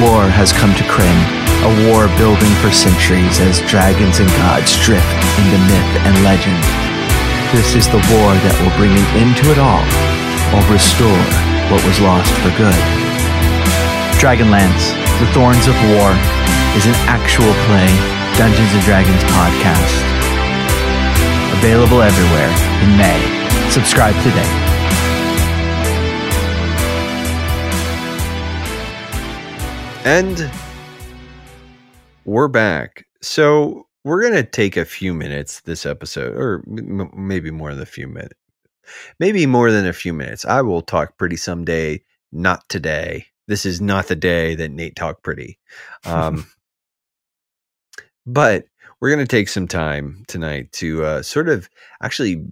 Speaker 3: War has come to Krynn, a war building for centuries as dragons and gods drift into myth and legend. This is the war that will bring an end to it all, or restore what was lost for good. Dragonlance, The Thorns of War, is an actual play Dungeons and Dragons podcast. Available everywhere in May. Subscribe today.
Speaker 1: And we're back. So we're going to take a few minutes this episode, or m- maybe more than a few minutes. Maybe more than a few minutes. I will talk pretty someday, not today. This is not the day that Nate talked pretty. Um, but we're going to take some time tonight to uh, sort of actually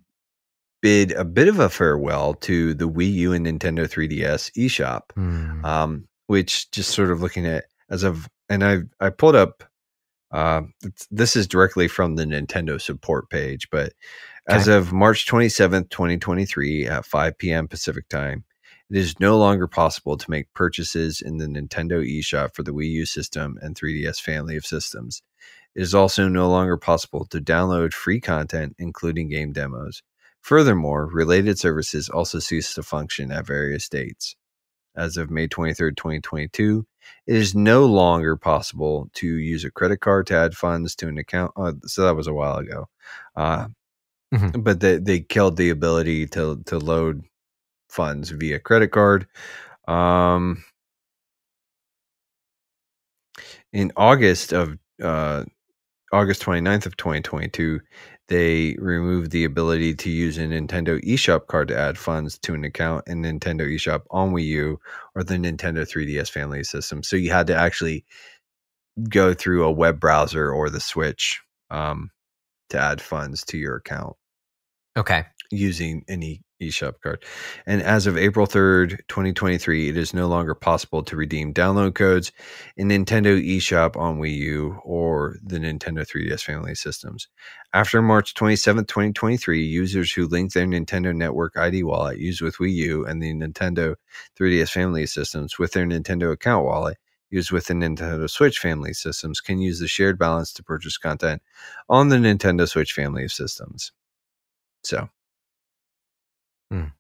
Speaker 1: bid a bit of a farewell to the Wii U and Nintendo 3DS eShop
Speaker 2: Hmm.
Speaker 1: um, which just sort of looking at as of and I I pulled up. Uh, it's- this is directly from the Nintendo support page, but as of March twenty seventh, twenty twenty three, at five p.m. Pacific time, it is no longer possible to make purchases in the Nintendo eShop for the Wii U system and 3DS family of systems. It is also no longer possible to download free content, including game demos. Furthermore, related services also cease to function at various dates as of May 23rd, 2022. It is no longer possible to use a credit card to add funds to an account. Uh, so that was a while ago. Uh,
Speaker 2: Mhm.
Speaker 1: But they, they killed the ability to, to load funds via credit card. Um, in August of uh, August 29th of 2022, they removed the ability to use a Nintendo eShop card to add funds to an account in Nintendo eShop on Wii U or the Nintendo 3DS family system. So you had to actually go through a web browser or the Switch um, to add funds to your account
Speaker 2: Okay.
Speaker 1: Using any eShop card. And as of April 3rd, 2023, it is no longer possible to redeem download codes in Nintendo eShop on Wii U or the Nintendo 3DS family systems. After March 27th, 2023, users who link their Nintendo Network ID wallet used with Wii U and the Nintendo 3DS family systems with their Nintendo account wallet used with the Nintendo Switch family systems can use the shared balance to purchase content on the Nintendo Switch family of systems. So,
Speaker 2: Hmm.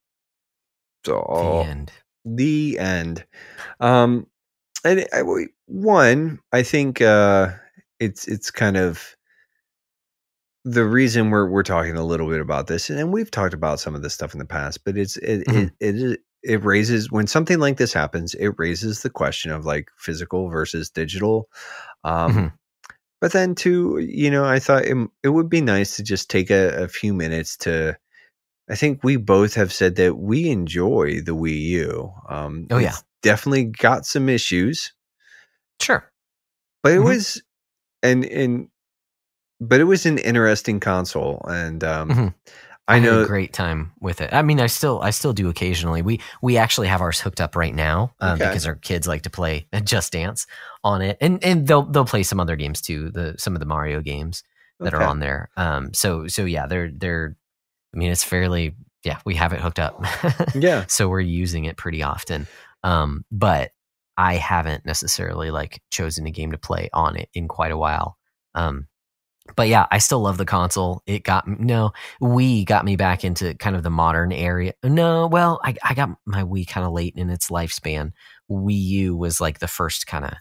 Speaker 1: so
Speaker 2: The end.
Speaker 1: the end. Um, and I, one, I think uh, it's it's kind of the reason we're we're talking a little bit about this, and we've talked about some of this stuff in the past, but it's it
Speaker 2: Mhm.
Speaker 1: it, it it raises when something like this happens, it raises the question of like physical versus digital. Um,
Speaker 2: Mhm.
Speaker 1: but then too, you know, I thought it, it would be nice to just take a, a few minutes to. I think we both have said that we enjoy the Wii U. Um,
Speaker 2: Oh, yeah.
Speaker 1: definitely got some issues,
Speaker 2: Sure.
Speaker 1: but it
Speaker 2: Mhm.
Speaker 1: was, and and, but it was an interesting console, and um,
Speaker 2: Mhm.
Speaker 1: I
Speaker 2: had
Speaker 1: know
Speaker 2: a great time with it. I mean, I still I still do occasionally. We we actually have ours hooked up right now um,
Speaker 1: Okay.
Speaker 2: because our kids like to play Just Dance on it, and and they'll they'll play some other games too. The some of the Mario games that are on there. Um, so so yeah, they're they're. I mean, it's fairly yeah. We have it hooked up.
Speaker 1: Yeah,
Speaker 2: so we're using it pretty often. Um, but I haven't necessarily like chosen a game to play on it in quite a while. Um, but yeah, I still love the console. It got no Wii got me back into kind of the modern area. No, well, I I got my Wii kind of late in its lifespan. Wii U was like the first kind of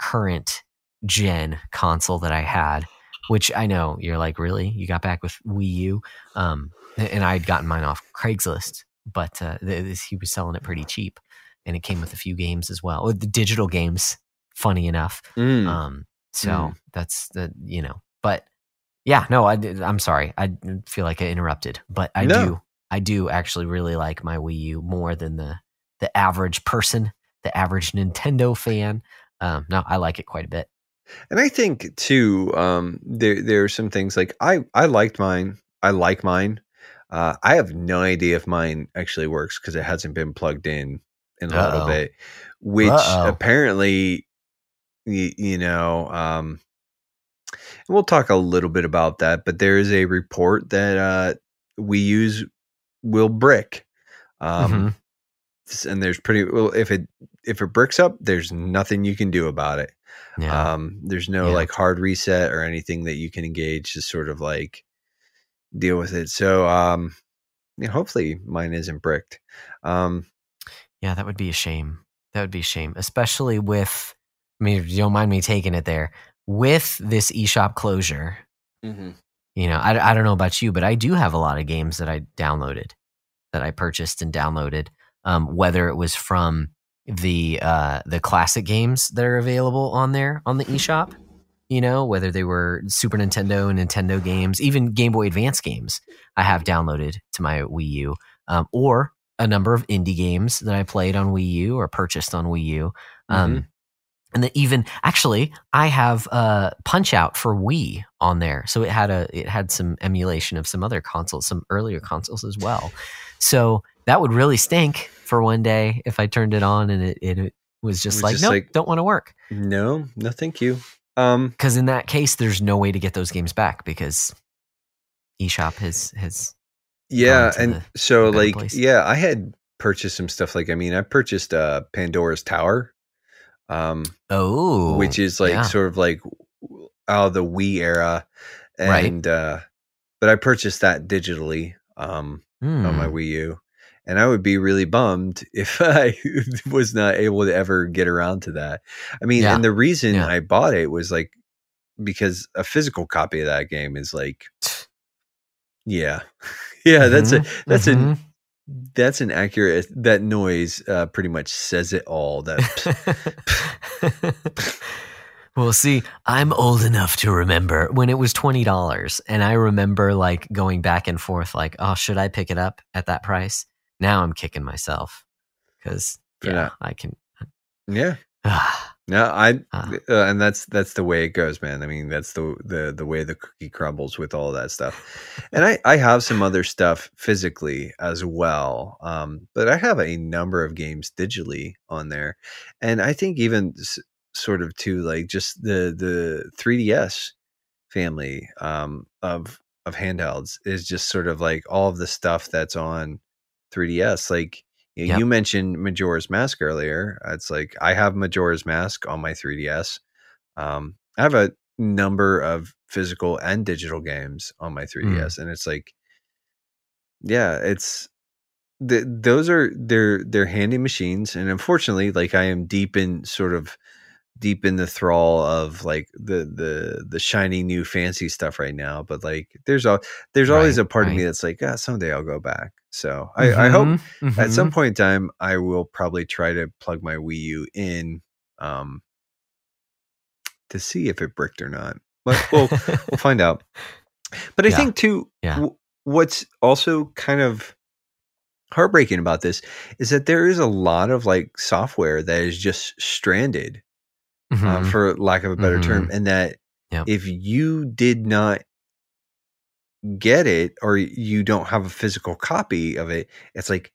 Speaker 2: current gen console that I had, which I know you're like, really? You got back with Wii U? Um, and I had gotten mine off Craigslist, but uh, this, he was selling it pretty cheap, and it came with a few games as well, the digital games. Funny enough,
Speaker 1: Mm.
Speaker 2: um, so
Speaker 1: Mm.
Speaker 2: that's the you know, but yeah, no, I did, I'm sorry, I feel like I interrupted, but I
Speaker 1: No.
Speaker 2: do, I do actually really like my Wii U more than the the average person, the average Nintendo fan. Um, no, I like it quite a bit.
Speaker 1: And I think too, um, there there are some things like I I liked mine. I like mine. Uh, I have no idea if mine actually works because it hasn't been plugged in in a little
Speaker 2: Uh-oh.
Speaker 1: bit. Which
Speaker 2: Uh-oh.
Speaker 1: apparently, you, you know, um, we'll talk a little bit about that. But there is a report that uh, Wii Us will brick. Um,
Speaker 2: Mhm.
Speaker 1: and there's pretty well if it if it bricks up, there's nothing you can do about it.
Speaker 2: Yeah,
Speaker 1: Um, there's no
Speaker 2: Yeah.
Speaker 1: like hard reset or anything that you can engage to sort of like deal with it. So, um, yeah, hopefully mine isn't bricked. Um,
Speaker 2: yeah, that would be a shame. That would be a shame, especially with. I mean, if you don't mind me taking it there with this eShop closure. you know I, I don't know about you but i do have a lot of games that i downloaded that i purchased and downloaded um, whether it was from the uh, the classic games that are available on there on the eShop you know whether they were super nintendo and nintendo games even game boy advance games i have downloaded to my wii u um, or a number of indie games that i played on wii u or purchased on wii u um, and then even actually i have uh punch out for wii on there so it had a it had some emulation of some other consoles some earlier consoles as well. So that would really stink for one day if i turned it on and it, it, it was just
Speaker 1: was
Speaker 2: like
Speaker 1: no,
Speaker 2: nope
Speaker 1: like-
Speaker 2: don't want to work.
Speaker 1: No, no, thank you. Um,
Speaker 2: because in that case there's no way to get those games back because eshop has has
Speaker 1: yeah, and
Speaker 2: the
Speaker 1: so like,
Speaker 2: place.
Speaker 1: yeah, I had purchased some stuff. Like, I mean, I purchased uh Pandora's Tower, um,
Speaker 2: oh
Speaker 1: which is like
Speaker 2: yeah.
Speaker 1: sort of like out of the Wii era,
Speaker 2: Right.
Speaker 1: and uh, but I purchased that digitally. Um, on my
Speaker 2: Hmm.
Speaker 1: Wii U. And I would be really bummed if I was not able to ever get around to that. I mean,
Speaker 2: Yeah.
Speaker 1: and the reason
Speaker 2: Yeah.
Speaker 1: I bought it was like because a physical copy of that game is like, yeah, yeah. That's a that's
Speaker 2: mhm.
Speaker 1: a that's an accurate. That noise uh, pretty much says it all. That
Speaker 2: well, see, I'm old enough to remember when it was twenty dollars, and I remember like going back and forth, like, oh, should I pick it up at that price? Now I'm kicking myself because
Speaker 1: For
Speaker 2: yeah, I can.
Speaker 1: yeah.
Speaker 2: Ah,
Speaker 1: No, I
Speaker 2: Ah.
Speaker 1: uh, and that's that's the way it goes, man. I mean, that's the the the way the cookie crumbles with all that stuff. And I I have some other stuff physically as well, um, but I have a number of games digitally on there, and I think even s- sort of too like just the the 3ds family um, of of handhelds is just sort of like all of the stuff that's on 3ds, like. You,
Speaker 2: Yep.
Speaker 1: you mentioned Majora's Mask earlier. It's like I have Majora's Mask on my 3DS. Um, I have a number of physical and digital games on my 3DS, and it's like, yeah, it's th- those are they're they're handy machines, and unfortunately, like I am deep in sort of deep in the thrall of like the the the shiny new fancy stuff right now. But like, there's a there's always a part of me that's like, ah, someday I'll go back. So I, I hope
Speaker 2: mhm,
Speaker 1: at some
Speaker 2: mhm.
Speaker 1: point in time i will probably try to plug my wii u in um to see if it bricked or not but we'll we'll find out. But I
Speaker 2: Yeah.
Speaker 1: think too,
Speaker 2: Yeah.
Speaker 1: w- what's also kind of heartbreaking about this is that there is a lot of like software that is just stranded, uh,
Speaker 2: Mhm.
Speaker 1: for lack of a better term, and that
Speaker 2: Yep.
Speaker 1: if you did not get it or you don't have a physical copy of it, it's like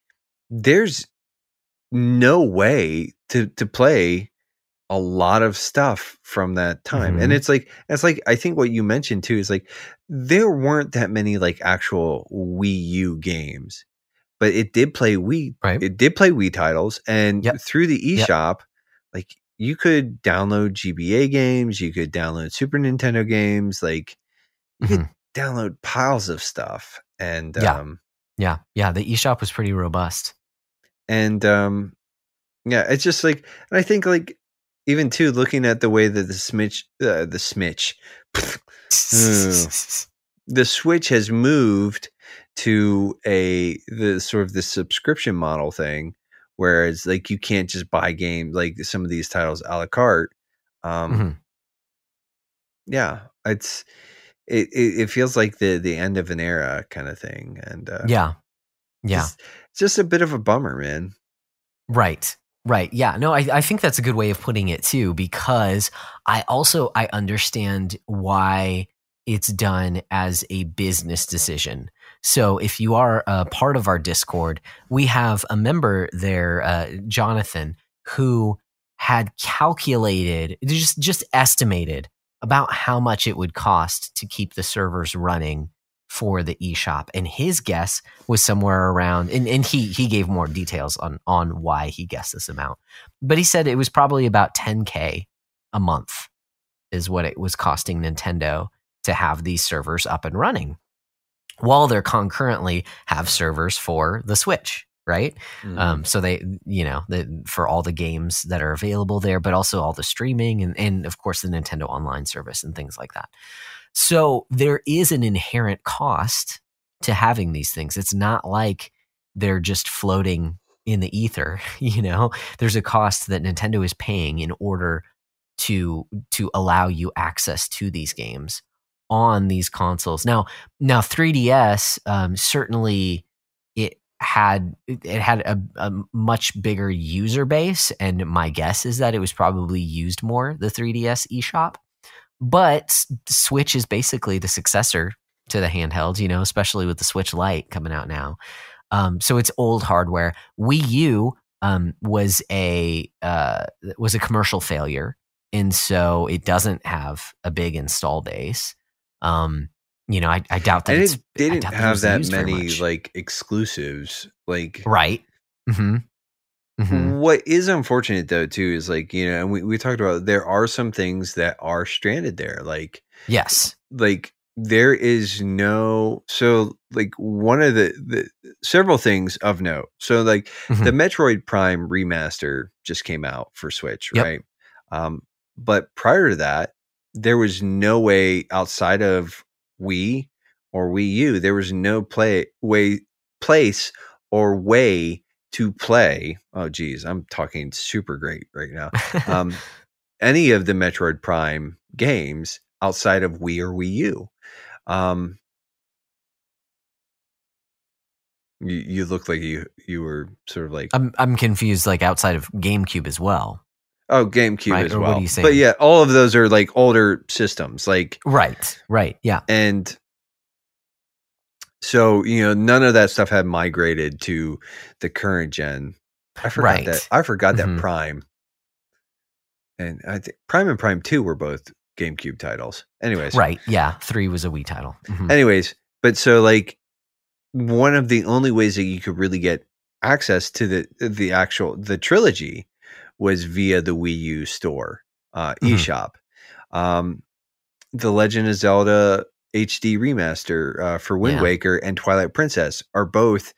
Speaker 1: there's no way to to play a lot of stuff from that time. And
Speaker 2: Mhm.
Speaker 1: it's like it's like I think what you mentioned too is like there weren't that many like actual Wii U games. But it did play Wii
Speaker 2: Right.
Speaker 1: it did play Wii titles and
Speaker 2: Yep.
Speaker 1: through the
Speaker 2: Yep.
Speaker 1: eShop like you could download GBA games, you could download Super Nintendo games, like you could download piles of stuff and
Speaker 2: Yeah.
Speaker 1: um
Speaker 2: Yeah, yeah. The eShop was pretty robust.
Speaker 1: and um yeah it's just like and i think like even too looking at the way that the Smitch, uh, the switch the switch has moved to a the sort of the subscription model thing whereas like you can't just buy games like some of these titles a la carte um
Speaker 2: Mhm.
Speaker 1: yeah it's it, it it feels like the the end of an era kind of thing and uh
Speaker 2: yeah, yeah.
Speaker 1: it's just a bit of a bummer man
Speaker 2: Right. Right. Yeah. No, I, I think that's a good way of putting it too, because I also I understand why it's done as a business decision. So if you are a part of our Discord, we have a member there, uh, Jonathan, who had calculated, just just estimated about how much it would cost to keep the servers running for the eShop. And his guess was somewhere around and, and he he gave more details on on why he guessed this amount. But he said it was probably about 10k a month is what it was costing Nintendo to have these servers up and running. While they're concurrently have servers for the Switch, right? Um, so they, you know, the, for all the games that are available there, but also all the streaming and, and of course the Nintendo Online service and things like that. So there is an inherent cost to having these things. It's not like they're just floating in the ether. You know, there's a cost that Nintendo is paying in order to to allow you access to these games on these consoles. Now, now 3DS um, certainly it had it had a, a much bigger user base, and my guess is that it was probably used more the 3DS eShop. But Switch is basically the successor to the handheld, you know, especially with the Switch Lite coming out now. Um, so it's old hardware. Wii U um, was a uh, was a commercial failure, and so it doesn't have a big install base. Um, you know, I, I doubt that
Speaker 1: and it didn't
Speaker 2: that
Speaker 1: have
Speaker 2: was
Speaker 1: that many like exclusives like
Speaker 2: right. Mm-hmm. Mm-hmm.
Speaker 1: What is unfortunate though too is like you know, and we, we talked about there are some things that are stranded there. Like
Speaker 2: Yes.
Speaker 1: like there is no so like one of the, the several things of note. So like
Speaker 2: Mhm.
Speaker 1: the Metroid Prime remaster just came out for Switch,
Speaker 2: Yep.
Speaker 1: right? Um, but prior to that, there was no way outside of Wii or Wii U, there was no play way place or way to play. Oh geez, I'm talking super great right now. Um, any of the Metroid Prime games outside of Wii or Wii U. Um, you, you look like you you were sort of like
Speaker 2: I'm I'm confused. Like outside of GameCube as well.
Speaker 1: Oh GameCube
Speaker 2: Right,
Speaker 1: as
Speaker 2: or what
Speaker 1: well.
Speaker 2: are you
Speaker 1: But yeah, all of those are like older systems. Like
Speaker 2: Right. Right. Yeah.
Speaker 1: and so you know none of that stuff had migrated to the current gen. I forgot
Speaker 2: Right.
Speaker 1: that. I forgot
Speaker 2: Mhm.
Speaker 1: that Prime and I think Prime and Prime Two were both GameCube titles. Anyways,
Speaker 2: Right. Yeah. Three was a Wii title. Mhm.
Speaker 1: anyways but so like one of the only ways that you could really get access to the the actual the trilogy was via the Wii U store uh
Speaker 2: Mhm.
Speaker 1: eShop um the Legend of Zelda HD remaster uh, for Wind
Speaker 2: Yeah.
Speaker 1: Waker and Twilight Princess are both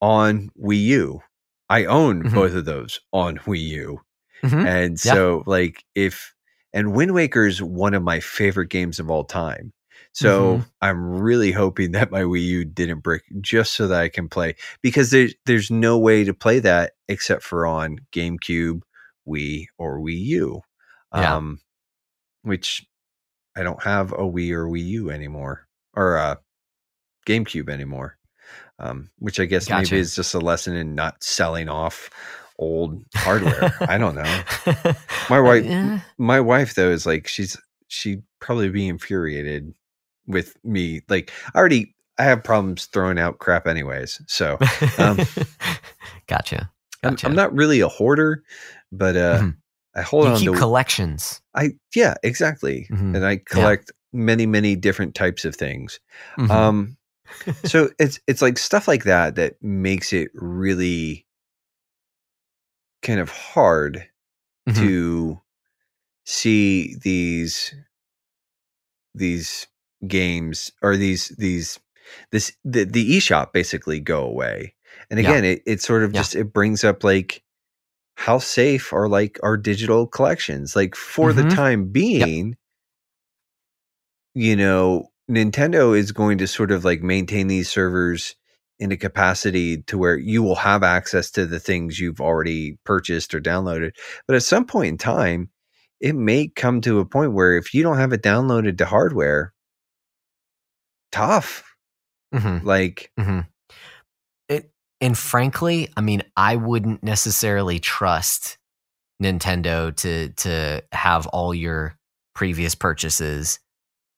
Speaker 1: on Wii U I own
Speaker 2: Mhm.
Speaker 1: both of those on Wii U
Speaker 2: Mhm.
Speaker 1: and
Speaker 2: Yeah.
Speaker 1: so like if and Wind Waker is one of my favorite games of all time. So
Speaker 2: Mm-hmm.
Speaker 1: I'm really hoping that my Wii U didn't break just so that I can play because there's there's no way to play that except for on GameCube, Wii, or Wii U.
Speaker 2: Yeah.
Speaker 1: Um which I don't have a Wii or Wii U anymore or uh GameCube anymore. Um, which I guess
Speaker 2: Gotcha.
Speaker 1: maybe is just a lesson in not selling off old hardware. I don't know. My wife
Speaker 2: Yeah.
Speaker 1: my wife though is like she's she'd probably be infuriated with me. Like I already I have problems throwing out crap anyways. So Um,
Speaker 2: gotcha.
Speaker 1: I'm,
Speaker 2: Gotcha.
Speaker 1: I'm not really a hoarder, but uh
Speaker 2: Mhm.
Speaker 1: I hold
Speaker 2: you
Speaker 1: on
Speaker 2: keep
Speaker 1: to
Speaker 2: collections.
Speaker 1: I yeah, exactly.
Speaker 2: Mhm.
Speaker 1: And I collect many, many different types of things.
Speaker 2: Mhm.
Speaker 1: Um so it's it's like stuff like that that makes it really kind of hard
Speaker 2: Mhm.
Speaker 1: to see these these games or these these this the, the eShop basically go away. And
Speaker 2: Yeah.
Speaker 1: again, it, it sort of
Speaker 2: Yeah.
Speaker 1: just it brings up like how safe are like our digital collections? Like for the
Speaker 2: Mhm.
Speaker 1: time being, you know, Nintendo is going to sort of like maintain these servers in a capacity to where you will have access to the things you've already purchased or downloaded. But at some point in time, it may come to a point where if you don't have it downloaded to hardware, tough.
Speaker 2: Mhm.
Speaker 1: Like,
Speaker 2: hmm It and frankly, I mean, I wouldn't necessarily trust Nintendo to to have all your previous purchases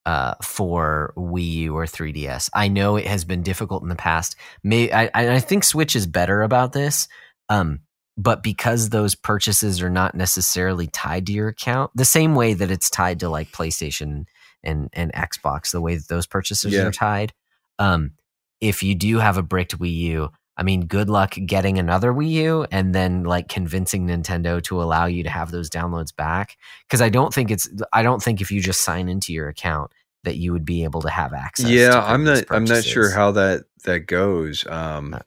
Speaker 2: uh, for Wii U or 3DS. I know it has been difficult in the past. May I, I think Switch is better about this, um, but because those purchases are not necessarily tied to your account, the same way that it's tied to like PlayStation and and Xbox, the way that those purchases
Speaker 1: Yeah.
Speaker 2: are tied. Um, if you do have a bricked Wii U, I mean, good luck getting another Wii U and then like convincing Nintendo to allow you to have those downloads back. Because I don't think it's, I don't think if you just sign into your account that you would be able to have access.
Speaker 1: yeah, I'm not I'm not sure how that that goes. Um
Speaker 2: Uh,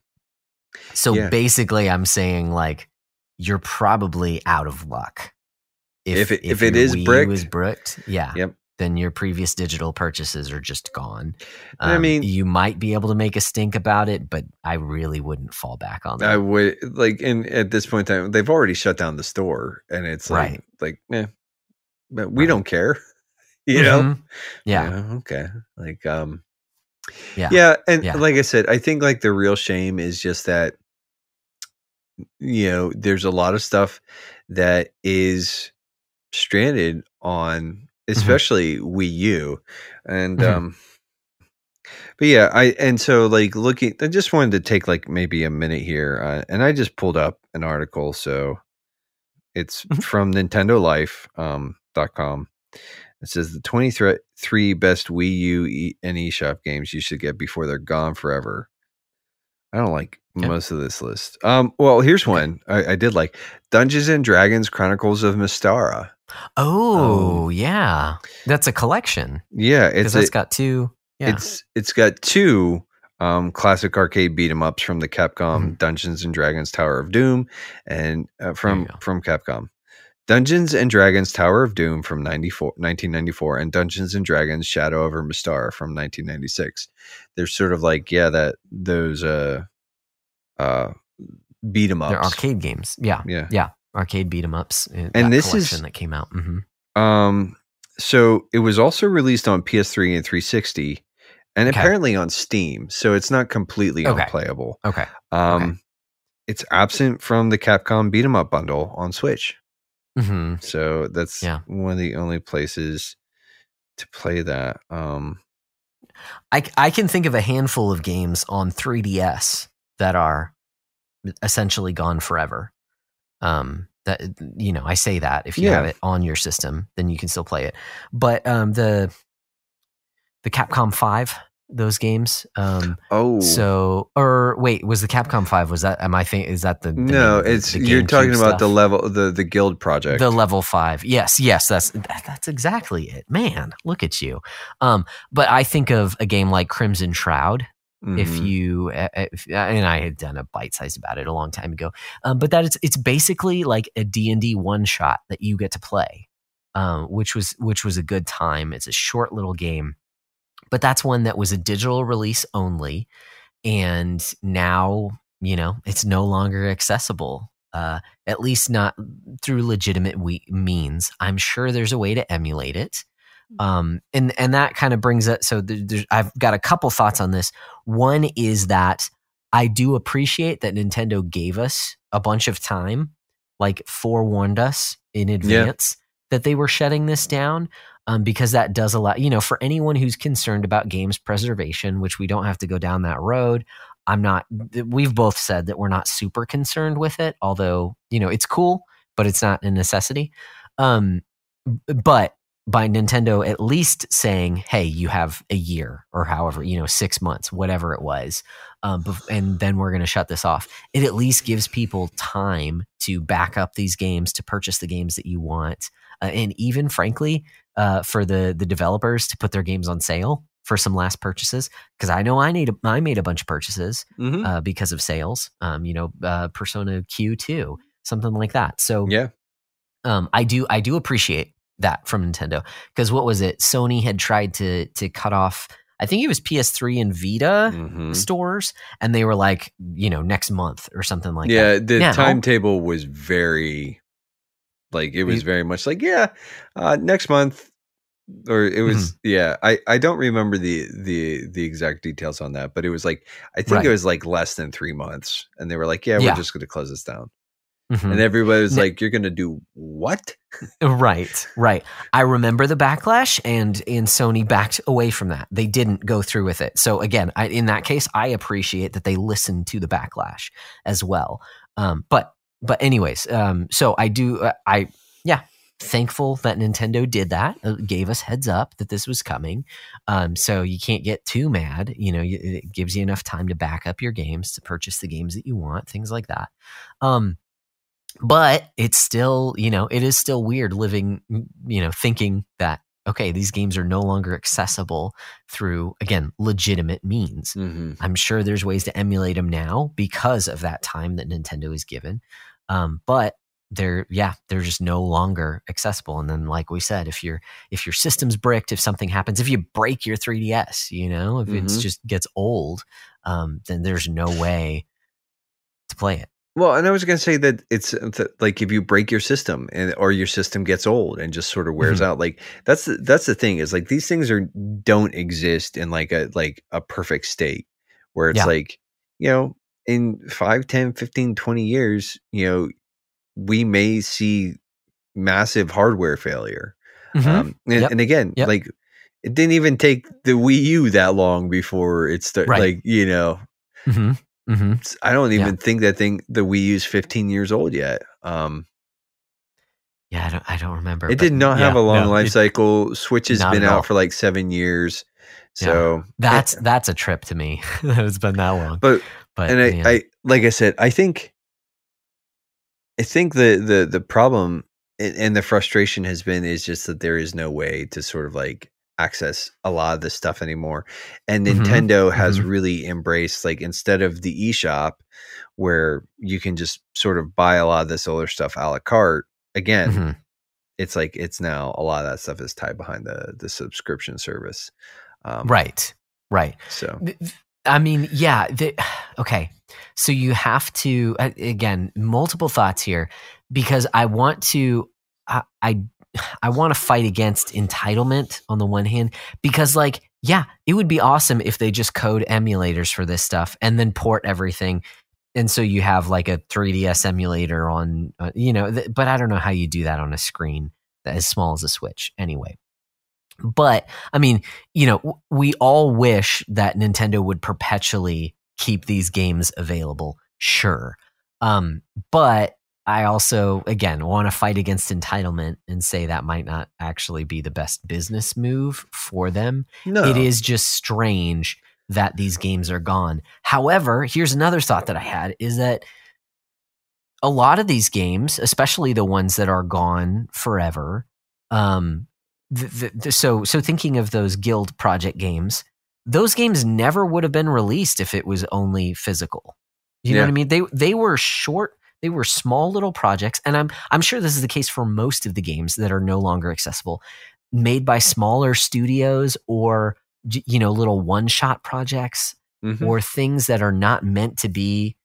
Speaker 2: So
Speaker 1: yeah.
Speaker 2: basically, I'm saying like you're probably out of luck.
Speaker 1: If it- if it
Speaker 2: your
Speaker 1: is
Speaker 2: Wii U
Speaker 1: bricked,
Speaker 2: is bricked, yeah.
Speaker 1: Yep.
Speaker 2: Then your previous digital purchases are just gone.
Speaker 1: And I
Speaker 2: Um,
Speaker 1: mean-
Speaker 2: you might be able to make a stink about it, but I really wouldn't fall back on that.
Speaker 1: I would like, and at this point in time, they've already shut down the store, and it's like,
Speaker 2: Right.
Speaker 1: like, eh, but we
Speaker 2: Right.
Speaker 1: don't care, you know?
Speaker 2: Mhm. Yeah.
Speaker 1: okay. Like, um,
Speaker 2: Yeah.
Speaker 1: yeah, and
Speaker 2: Yeah.
Speaker 1: like I said, I think like the real shame is just that, you know, there's a lot of stuff that is stranded on, especially Wii U, and
Speaker 2: Mhm.
Speaker 1: um. But yeah, I and so like looking, I just wanted to take like maybe a minute here, uh, and I just pulled up an article. So it's
Speaker 2: Mhm.
Speaker 1: from Nintendo Life um, dot com. It says the 23 best Wii U e- and eShop games you should get before they're gone forever. I don't like
Speaker 2: Okay.
Speaker 1: most of this list. Um, well, here's one I, I did like: Dungeons and Dragons: Chronicles of Mystara.
Speaker 2: Oh, yeah. That's a collection.
Speaker 1: Yeah,
Speaker 2: Because
Speaker 1: it's
Speaker 2: that's
Speaker 1: a-
Speaker 2: got two. Yeah.
Speaker 1: It's it's got two um, classic arcade beat 'em ups from the Capcom
Speaker 2: Mhm.
Speaker 1: Dungeons and Dragons Tower of Doom, and uh, from from Capcom Dungeons and Dragons Tower of Doom from 1994 and Dungeons and Dragons Shadow over Mystara from 1996. They're sort of like yeah that those uh uh beat 'em ups.
Speaker 2: They're arcade games. Yeah.
Speaker 1: Yeah.
Speaker 2: Yeah. Arcade beat 'em ups. uh,
Speaker 1: And this is-
Speaker 2: that came out. hmm
Speaker 1: Um, so it was also released on PS3 and 360, and
Speaker 2: Okay.
Speaker 1: apparently on Steam. So it's not completely
Speaker 2: Okay.
Speaker 1: unplayable.
Speaker 2: Okay.
Speaker 1: Um, it's absent from the Capcom Beat 'em Up bundle on Switch.
Speaker 2: Hmm
Speaker 1: So that's
Speaker 2: Yeah.
Speaker 1: one of the only places to play that. Um,
Speaker 2: I, I can think of a handful of games on 3DS that are essentially gone forever. Um, that you know, I say that if you
Speaker 1: Yeah.
Speaker 2: have it on your system, then you can still play it. But um, the the Capcom Five, those games. Um,
Speaker 1: oh,
Speaker 2: so or wait, was the Capcom Five? Was that am I think is that the, the
Speaker 1: no,
Speaker 2: of the-
Speaker 1: it's
Speaker 2: the
Speaker 1: you're talking about the level, the the Guild project.
Speaker 2: The level five. Yes, yes, that's that, that's exactly it. Man, look at you. Um, but I think of a game like Crimson Shroud. If
Speaker 1: Mhm.
Speaker 2: you uh, if, and I had done a bite size about it a long time ago, um, but that it's it's basically like a D and D one shot that you get to play, um, which was which was a good time. It's a short little game, but that's one that was a digital release only, and now you know it's no longer accessible uh, at least not through legitimate we- means i'm sure there's a way to emulate it Um, and and that kind of brings up. So there, there's, I've got a couple thoughts on this. One is that I do appreciate that Nintendo gave us a bunch of time, like forewarned us in advance that they were shutting this down. Um, because that does allow, you know, for anyone who's concerned about games preservation, which we don't have to go down that road. I'm not, we've both said that we're not super concerned with it, although, you know, it's cool, but it's not a necessity. Um, but by Nintendo at least saying, "Hey, you have a year or however you know six months, whatever it was, um, and then we're going to shut this off." It at least gives people time to back up these games, to purchase the games that you want, uh, and even frankly, uh, for the the developers to put their games on sale for some last purchases. Because I know I need a, I made a bunch of purchases
Speaker 1: Mhm.
Speaker 2: uh, because of sales. Um, you know, uh, Persona Q two, something like that. So
Speaker 1: yeah.
Speaker 2: um, I do I do appreciate that from Nintendo because what was it? Sony had tried to to cut off. I think it was PS3 and Vita
Speaker 1: Mhm.
Speaker 2: stores, and they were like, you know, next month or something like that.
Speaker 1: yeah,
Speaker 2: that.
Speaker 1: the
Speaker 2: Now-
Speaker 1: timetable was very like it was very much like yeah, uh, next month or it was
Speaker 2: Mm-hmm.
Speaker 1: yeah. I I don't remember the the the exact details on that, but it was like I think
Speaker 2: Right.
Speaker 1: it was like less than three months, and they were like, yeah,
Speaker 2: Yeah.
Speaker 1: we're just going to close this down,
Speaker 2: Mhm.
Speaker 1: and everybody was like, you're going to do what?
Speaker 2: Right, right. I remember the backlash, and and Sony backed away from that. They didn't go through with it. So again, I, in that case, I appreciate that they listened to the backlash as well. Um, but but anyways, um, so I do. Uh, I yeah, thankful that Nintendo did that. uh, gave us heads up that this was coming. Um, so you can't get too mad. You know, you- it gives you enough time to back up your games to purchase the games that you want, things like that. Um, but it's still you know it is still weird living you know thinking that okay these games are no longer accessible through again legitimate means
Speaker 1: Mm-hmm.
Speaker 2: i'm sure there's ways to emulate them now because of that time that nintendo is given um, but they're yeah they're just no longer accessible and then like we said if your if your system's bricked if something happens if you break your 3ds you know if it
Speaker 1: Mhm.
Speaker 2: just gets old um, then there's no way to play it
Speaker 1: Well, and I was going to say that it's like if you break your system and or your system gets old and just sort of wears
Speaker 2: Mhm.
Speaker 1: out, like that's the, that's the thing is like these things are don't exist in like a like a perfect state where it's
Speaker 2: Yeah.
Speaker 1: like you know in 5 10 15 20 years you know we may see massive hardware failure
Speaker 2: Mhm.
Speaker 1: um and,
Speaker 2: Yep.
Speaker 1: and again
Speaker 2: Yep.
Speaker 1: like it didn't even take the wii u that long before it started
Speaker 2: Right.
Speaker 1: like you know
Speaker 2: Mhm. Mhm.
Speaker 1: I don't
Speaker 2: Yeah.
Speaker 1: even think that thing the Wii U's 15 years old yet. Um,
Speaker 2: Yeah, I don't. I don't remember.
Speaker 1: it did not have
Speaker 2: yeah,
Speaker 1: a long
Speaker 2: no,
Speaker 1: life
Speaker 2: it-
Speaker 1: cycle. Switch has been out for like seven years.
Speaker 2: Yeah.
Speaker 1: So
Speaker 2: That's
Speaker 1: it-
Speaker 2: that's a trip to me. That it's been that long.
Speaker 1: but
Speaker 2: But
Speaker 1: and I. I like I said, I think I think the the the problem and, the frustration has been is just that there is no way to sort of like access a lot of this stuff anymore. And
Speaker 2: Mhm.
Speaker 1: Nintendo has
Speaker 2: Mhm.
Speaker 1: really embraced like instead of the eShop where you can just sort of buy a lot of this older stuff a la carte, again,
Speaker 2: Mhm.
Speaker 1: it's like it's now a lot of that stuff is tied behind the the subscription service. Um,
Speaker 2: right, right.
Speaker 1: So
Speaker 2: I mean, yeah. The, okay, so you have to again multiple thoughts here because I want to. I I, I want to fight against entitlement on the one hand because like yeah, it would be awesome if they just code emulators for this stuff and then port everything. And so you have like a 3DS emulator on, uh, you know, th- but I don't know how you do that on a screen that as small as a Switch anyway. But I mean, you know, we all wish that Nintendo would perpetually keep these games available. Sure. Um, but I also, again, want to fight against entitlement and say that might not actually be the best business move for them.
Speaker 1: no,
Speaker 2: It is just strange that these games are gone. However, here's another thought that I had is that a lot of these games, especially the ones that are gone forever, um, th- th- th- so so thinking of those guild project games, those games never would have been released if it was only physical. You know what I mean? They they were short, they were small little projects, and I'm I'm sure this is the case for most of the games that are no longer accessible, made by smaller studios or you know little one shot projects
Speaker 1: Mhm.
Speaker 2: or things that are not meant to be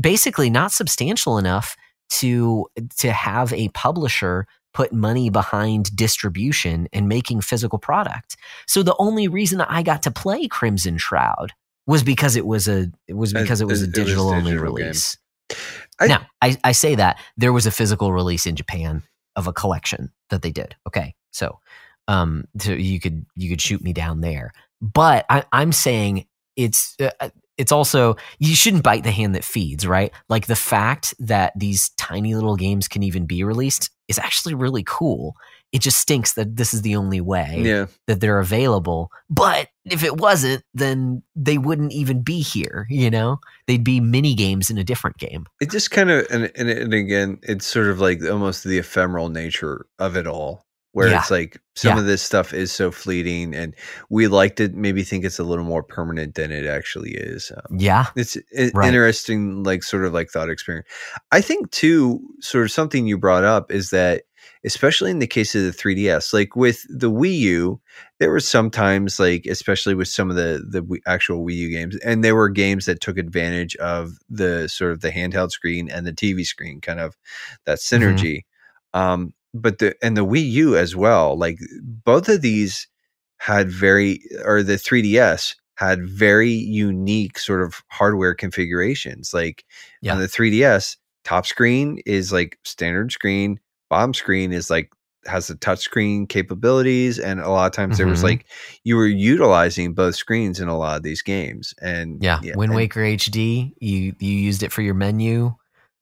Speaker 2: basically not substantial enough to to have a publisher put money behind distribution and making physical product. So the only reason I got to play Crimson Shroud was because it was a it was because it was a
Speaker 1: it- it was
Speaker 2: digital only release.
Speaker 1: I-
Speaker 2: now, I, I say that there was a physical release in Japan of a collection that they did. Okay, so um, so you could you could shoot me down there, but I, I'm saying it's uh, it's also you shouldn't bite the hand that feeds, right? Like the fact that these tiny little games can even be released is actually really cool. It just stinks that this is the only way
Speaker 1: Yeah.
Speaker 2: that they're available. But if it wasn't, then they wouldn't even be here. You know, they'd be mini games in a different game.
Speaker 1: It just kind of, and, and, and again, it's sort of like almost the ephemeral nature of it all, where
Speaker 2: Yeah.
Speaker 1: it's like some
Speaker 2: Yeah.
Speaker 1: of this stuff is so fleeting, and we like to maybe think it's a little more permanent than it actually is. Um,
Speaker 2: Yeah,
Speaker 1: it's i-
Speaker 2: Right.
Speaker 1: interesting, like sort of like thought experiment. I think too, sort of something you brought up is that, especially in the case of the 3DS, like with the Wii U, there were sometimes like, especially with some of the the actual Wii U games, and there were games that took advantage of the sort of the handheld screen and the TV screen, kind of that synergy. Um, but the and the Wii U as well, like both of these had very, or the 3DS had very unique sort of hardware configurations. Like
Speaker 2: Yeah.
Speaker 1: on the 3DS, top screen is like standard screen, bottom screen is like has the touch screen capabilities and a lot of times there was
Speaker 2: Mhm.
Speaker 1: like you were utilizing both screens in a lot of these games and
Speaker 2: yeah. Wind
Speaker 1: and-
Speaker 2: Waker HD. You you used it for your menu,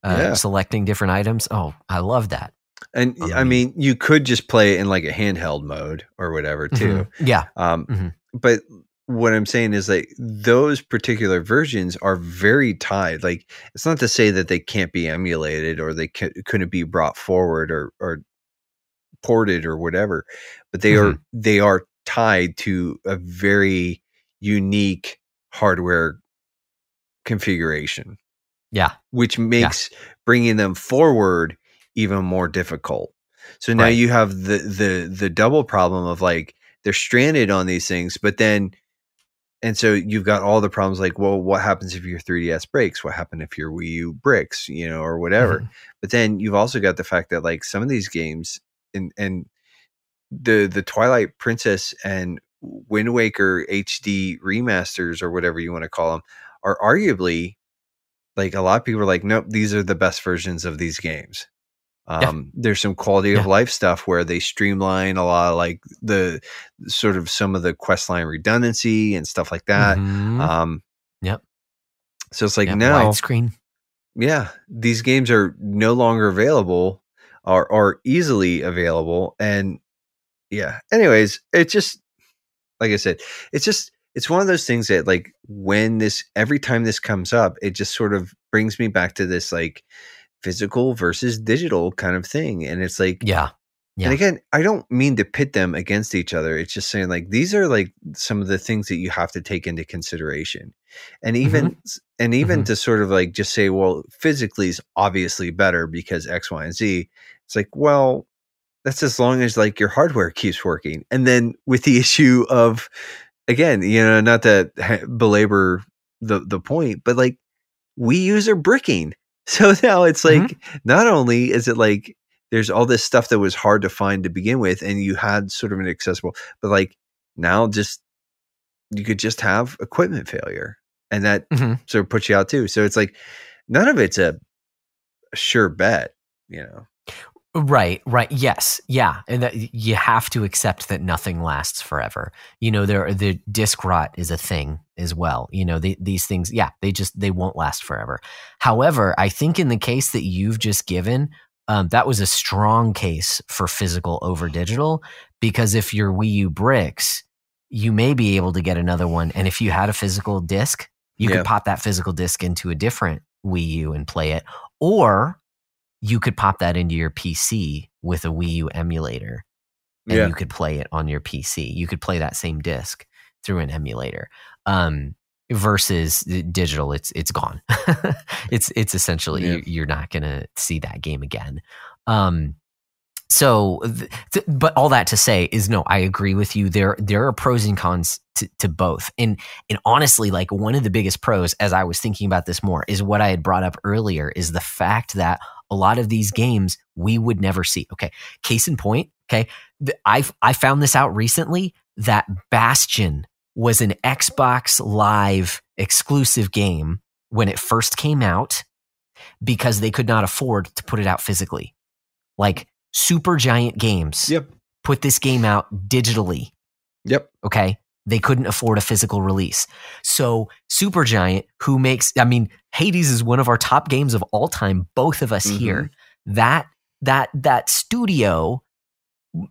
Speaker 2: uh,
Speaker 1: Yeah.
Speaker 2: selecting different items. Oh, I love that.
Speaker 1: And
Speaker 2: on
Speaker 1: i mean you could just play it in like a handheld mode or whatever too.
Speaker 2: Mhm. Yeah,
Speaker 1: Um,
Speaker 2: Mhm.
Speaker 1: But what I'm saying is like those particular versions are very tied. Like it's not to say that they can't be emulated or they c- couldn't be brought forward or or ported or whatever, but they are they are tied to a very unique hardware configuration,
Speaker 2: yeah,
Speaker 1: which makes bringing them forward even more difficult. So now
Speaker 2: Right.
Speaker 1: you have the the the double problem of like they're stranded on these things, but then and so you've got all the problems like, well, what happens if your 3DS breaks? What happened if your Wii U breaks, you know, or whatever?
Speaker 2: Mhm.
Speaker 1: But then you've also got the fact that like some of these games and and the the Twilight Princess and Wind Waker HD remasters or whatever you want to call them are arguably like a lot of people are like, nope, these are the best versions of these games.
Speaker 2: Yeah.
Speaker 1: Um, there's some quality of
Speaker 2: Yeah.
Speaker 1: life stuff where they streamline a lot of like the sort of some of the quest line redundancy and stuff like that.
Speaker 2: Mhm.
Speaker 1: Um,
Speaker 2: Yep.
Speaker 1: So it's like
Speaker 2: Yep,
Speaker 1: now,
Speaker 2: widescreen.
Speaker 1: yeah, these games are no longer available or are easily available. And yeah, anyways, it just, like I said, it's just, it's one of those things that like when this, every time this comes up, it just sort of brings me back to this like physical versus digital kind of thing. And it's like,
Speaker 2: Yeah, Yeah.
Speaker 1: and again, I don't mean to pit them against each other. It's just saying like these are like some of the things that you have to take into consideration. And even and even
Speaker 2: Mhm.
Speaker 1: to sort of like just say, well, physically is obviously better because X, Y, and Z. It's like, well, that's as long as like your hardware keeps working. And then with the issue of again, you know, not to belabor the the point, but like Wii Us are bricking. So now it's
Speaker 2: Mhm.
Speaker 1: like not only is it like there's all this stuff that was hard to find to begin with and you had sort of an accessible but like now just you could just have equipment failure and that
Speaker 2: Mhm.
Speaker 1: sort of puts you out too so it's like none of it's a, a sure bet you know
Speaker 2: Right, right. Yes. Yeah. And that you have to accept that nothing lasts forever. You know, there the disc rot is a thing as well. You know, they, these things, yeah, they just they won't last forever. However, I think in the case that you've just given, um, that was a strong case for physical over digital because if your Wii U bricks, you may be able to get another one. And if you had a physical disc, you
Speaker 1: Yeah.
Speaker 2: could pop that physical disc into a different Wii U and play it. Or you could pop that into your PC with a Wii U emulator and
Speaker 1: Yeah.
Speaker 2: you could play it on your PC. You could play that same disc through an emulator. Um, versus digital, it's it's gone. it's it's essentially
Speaker 1: Yeah.
Speaker 2: you, you're not gonna see that game again. Um, so, th- but all that to say is no, I agree with you. There there are pros and cons to, to both, and and honestly, like one of the biggest pros, as I was thinking about this more, is what I had brought up earlier, is the fact that a lot of these games we would never see. Okay. Case in point. Okay. I I found this out recently that Bastion was an Xbox Live exclusive game when it first came out because they could not afford to put it out physically. Like Supergiant Games
Speaker 1: Yep.
Speaker 2: put this game out digitally.
Speaker 1: Yep.
Speaker 2: Okay. They couldn't afford a physical release. So Supergiant, who makes, I mean, Hades is one of our top games of all time, both of us
Speaker 1: Mhm.
Speaker 2: here. That, that, that studio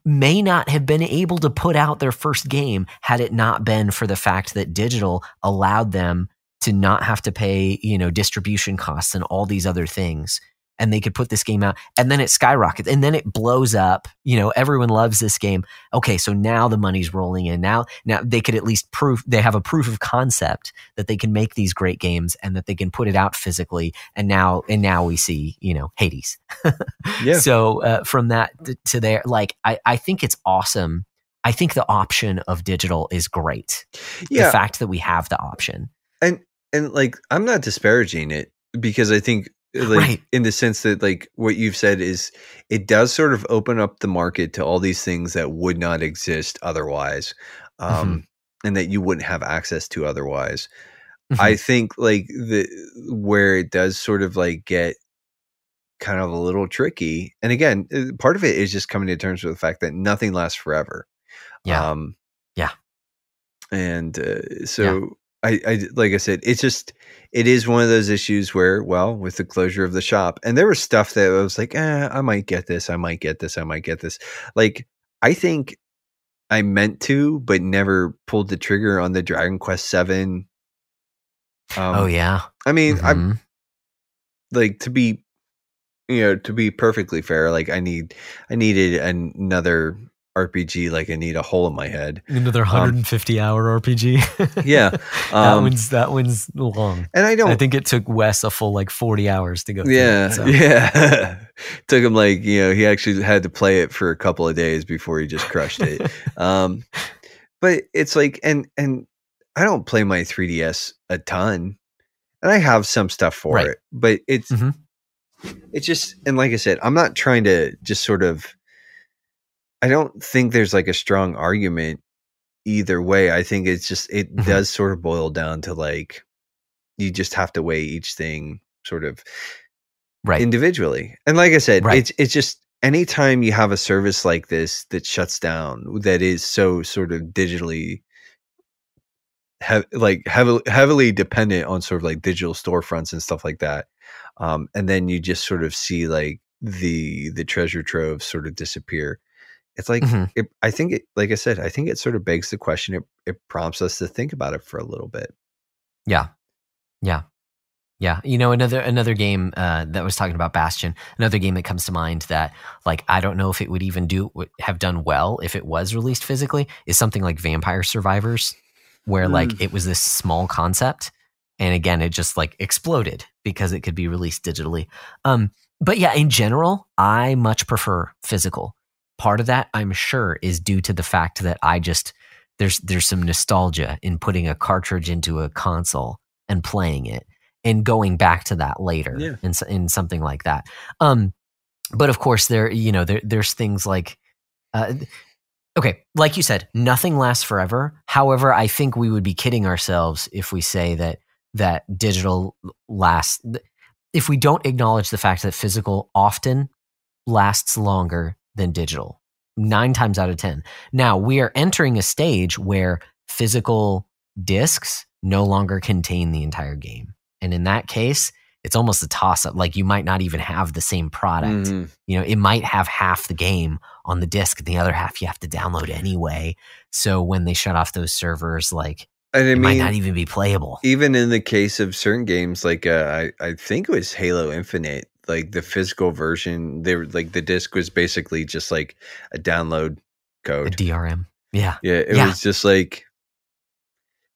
Speaker 2: may not have been able to put out their first game had it not been for the fact that digital allowed them to not have to pay, you know, distribution costs and all these other things. And they could put this game out and then it skyrockets and then it blows up. You know, everyone loves this game. Okay, so now the money's rolling in. Now, now they could at least prove they have a proof of concept that they can make these great games and that they can put it out physically. And now, and now we see, you know, Hades.
Speaker 1: Yeah.
Speaker 2: So uh, from that to, to there, like I, I think it's awesome. I think the option of digital is great.
Speaker 1: Yeah.
Speaker 2: The fact that we have the option.
Speaker 1: And and like I'm not disparaging it because I think like
Speaker 2: Right.
Speaker 1: in the sense that like what you've said is it does sort of open up the market to all these things that would not exist otherwise um and that you wouldn't have access to otherwise i think like the where it does sort of like get kind of a little tricky and again uh, part of it is just coming to terms with the fact that nothing lasts forever
Speaker 2: Yeah.
Speaker 1: um
Speaker 2: Yeah.
Speaker 1: and uh, so I, I like i said it's just it is one of those issues where well with the closure of the shop and there was stuff that I was like eh, i might get this i might get this i might get this like i think i meant to but never pulled the trigger on the dragon quest 7 um,
Speaker 2: oh yeah.
Speaker 1: i mean i
Speaker 2: Mhm.
Speaker 1: like to be you know to be perfectly fair like i need i needed an- another rpg like i need a hole in my head
Speaker 2: Another 150 hour RPG.
Speaker 1: Um, Yeah,
Speaker 2: that
Speaker 1: um,
Speaker 2: one's that one's long.
Speaker 1: and i don't
Speaker 2: I think it took Wes a full like 40 hours to go. through
Speaker 1: yeah
Speaker 2: it, so.
Speaker 1: yeah took him like you know he actually had to play it for a couple of days before he just crushed it um but it's like and and i don't play my 3ds a ton and i have some stuff for
Speaker 2: Right.
Speaker 1: it but it's
Speaker 2: Mhm.
Speaker 1: it's just and like i said i'm not trying to just sort of i don't think there's like a strong argument either way i think it's just it
Speaker 2: Mhm.
Speaker 1: does sort of boil down to like you just have to weigh each thing sort of
Speaker 2: right.
Speaker 1: individually. And like I said,
Speaker 2: Right.
Speaker 1: it's it's just anytime you have a service like this that shuts down that is so sort of digitally like heavily heavily dependent on sort of like digital storefronts and stuff like that. Um, and then you just sort of see like the the treasure trove sort of disappear. It's like
Speaker 2: Mhm.
Speaker 1: it, I think it like I said, I think it sort of begs the question. It it prompts us to think about it for a little bit.
Speaker 2: Yeah. Yeah. Yeah. You know, another another game uh, that was talking about Bastion, another game that comes to mind that like I don't know if it would even do would have done well if it was released physically is something like Vampire Survivors, where like
Speaker 1: Mm.
Speaker 2: it was this small concept and again it just like exploded because it could be released digitally. Um but yeah, in general, I much prefer physical. Part of that I'm sure is due to the fact that I just there's there's some nostalgia in putting a cartridge into a console and playing it and going back to that later
Speaker 1: Yeah.
Speaker 2: in, in something like that. Um, but of course, there you know there there's things like, uh, okay, like you said, nothing lasts forever. However, I think we would be kidding ourselves if we say that that digital lasts. If we don't acknowledge the fact that physical often lasts longer than digital, nine times out of ten. Now we are entering a stage where physical discs no longer contain the entire game. And in that case, it's almost a toss up. Like you might not even have the same product.
Speaker 1: Mhm.
Speaker 2: You know, it might have half the game on the disc, and the other half you have to download anyway. So when they shut off those servers, like
Speaker 1: And I
Speaker 2: it might not even be playable.
Speaker 1: even in the case of certain games like uh, I, I think it was halo infinite like the physical version they were like the disc was basically just like a download code A
Speaker 2: DRM. Yeah.
Speaker 1: yeah it
Speaker 2: Yeah.
Speaker 1: was just like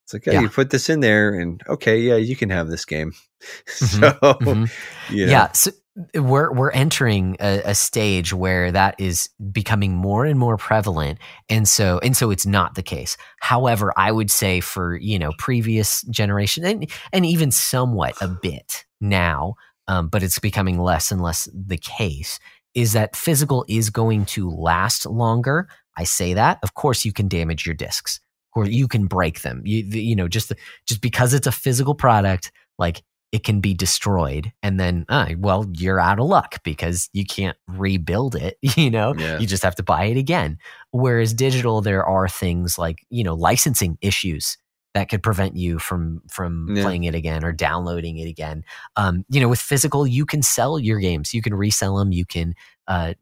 Speaker 1: it's like yeah,
Speaker 2: Yeah.
Speaker 1: you put this in there and okay yeah you can have this game
Speaker 2: Mhm,
Speaker 1: so
Speaker 2: mhm.
Speaker 1: you know,
Speaker 2: Yeah. So we're we're entering a, a stage where that is becoming more and more prevalent, and so and so it's not the case. However, I would say for you know previous generation and and even somewhat a bit now, um, but it's becoming less and less the case, is that physical is going to last longer. I say that. Of course, you can damage your discs, or you can break them. You, you know, just the, just because it's a physical product, like it can be destroyed, and then, uh, well, you're out of luck because you can't rebuild it. You know,
Speaker 1: Yeah.
Speaker 2: you just have to buy it again. Whereas digital, there are things like you know licensing issues that could prevent you from from
Speaker 1: Yeah.
Speaker 2: playing it again or downloading it again. Um, you know, with physical, you can sell your games, you can resell them, you can uh,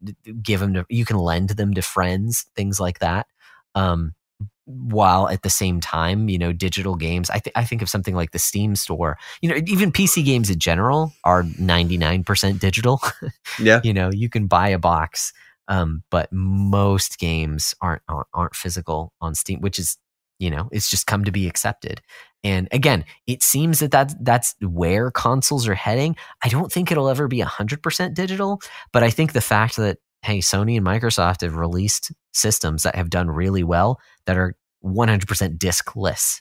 Speaker 2: give them to, you can lend them to friends, things like that. Um, while at the same time, you know, digital games, I, th- I think of something like the Steam store. You know, even PC games in general are ninety nine percent digital.
Speaker 1: Yeah.
Speaker 2: you know, you can buy a box, um, but most games aren't aren't aren't physical on Steam, which is you know it's just come to be accepted. And again, it seems that that's, that's where consoles are heading. I don't think it'll ever be 100% digital, but I think the fact that, hey, Sony and Microsoft have released systems that have done really well that are 100% diskless,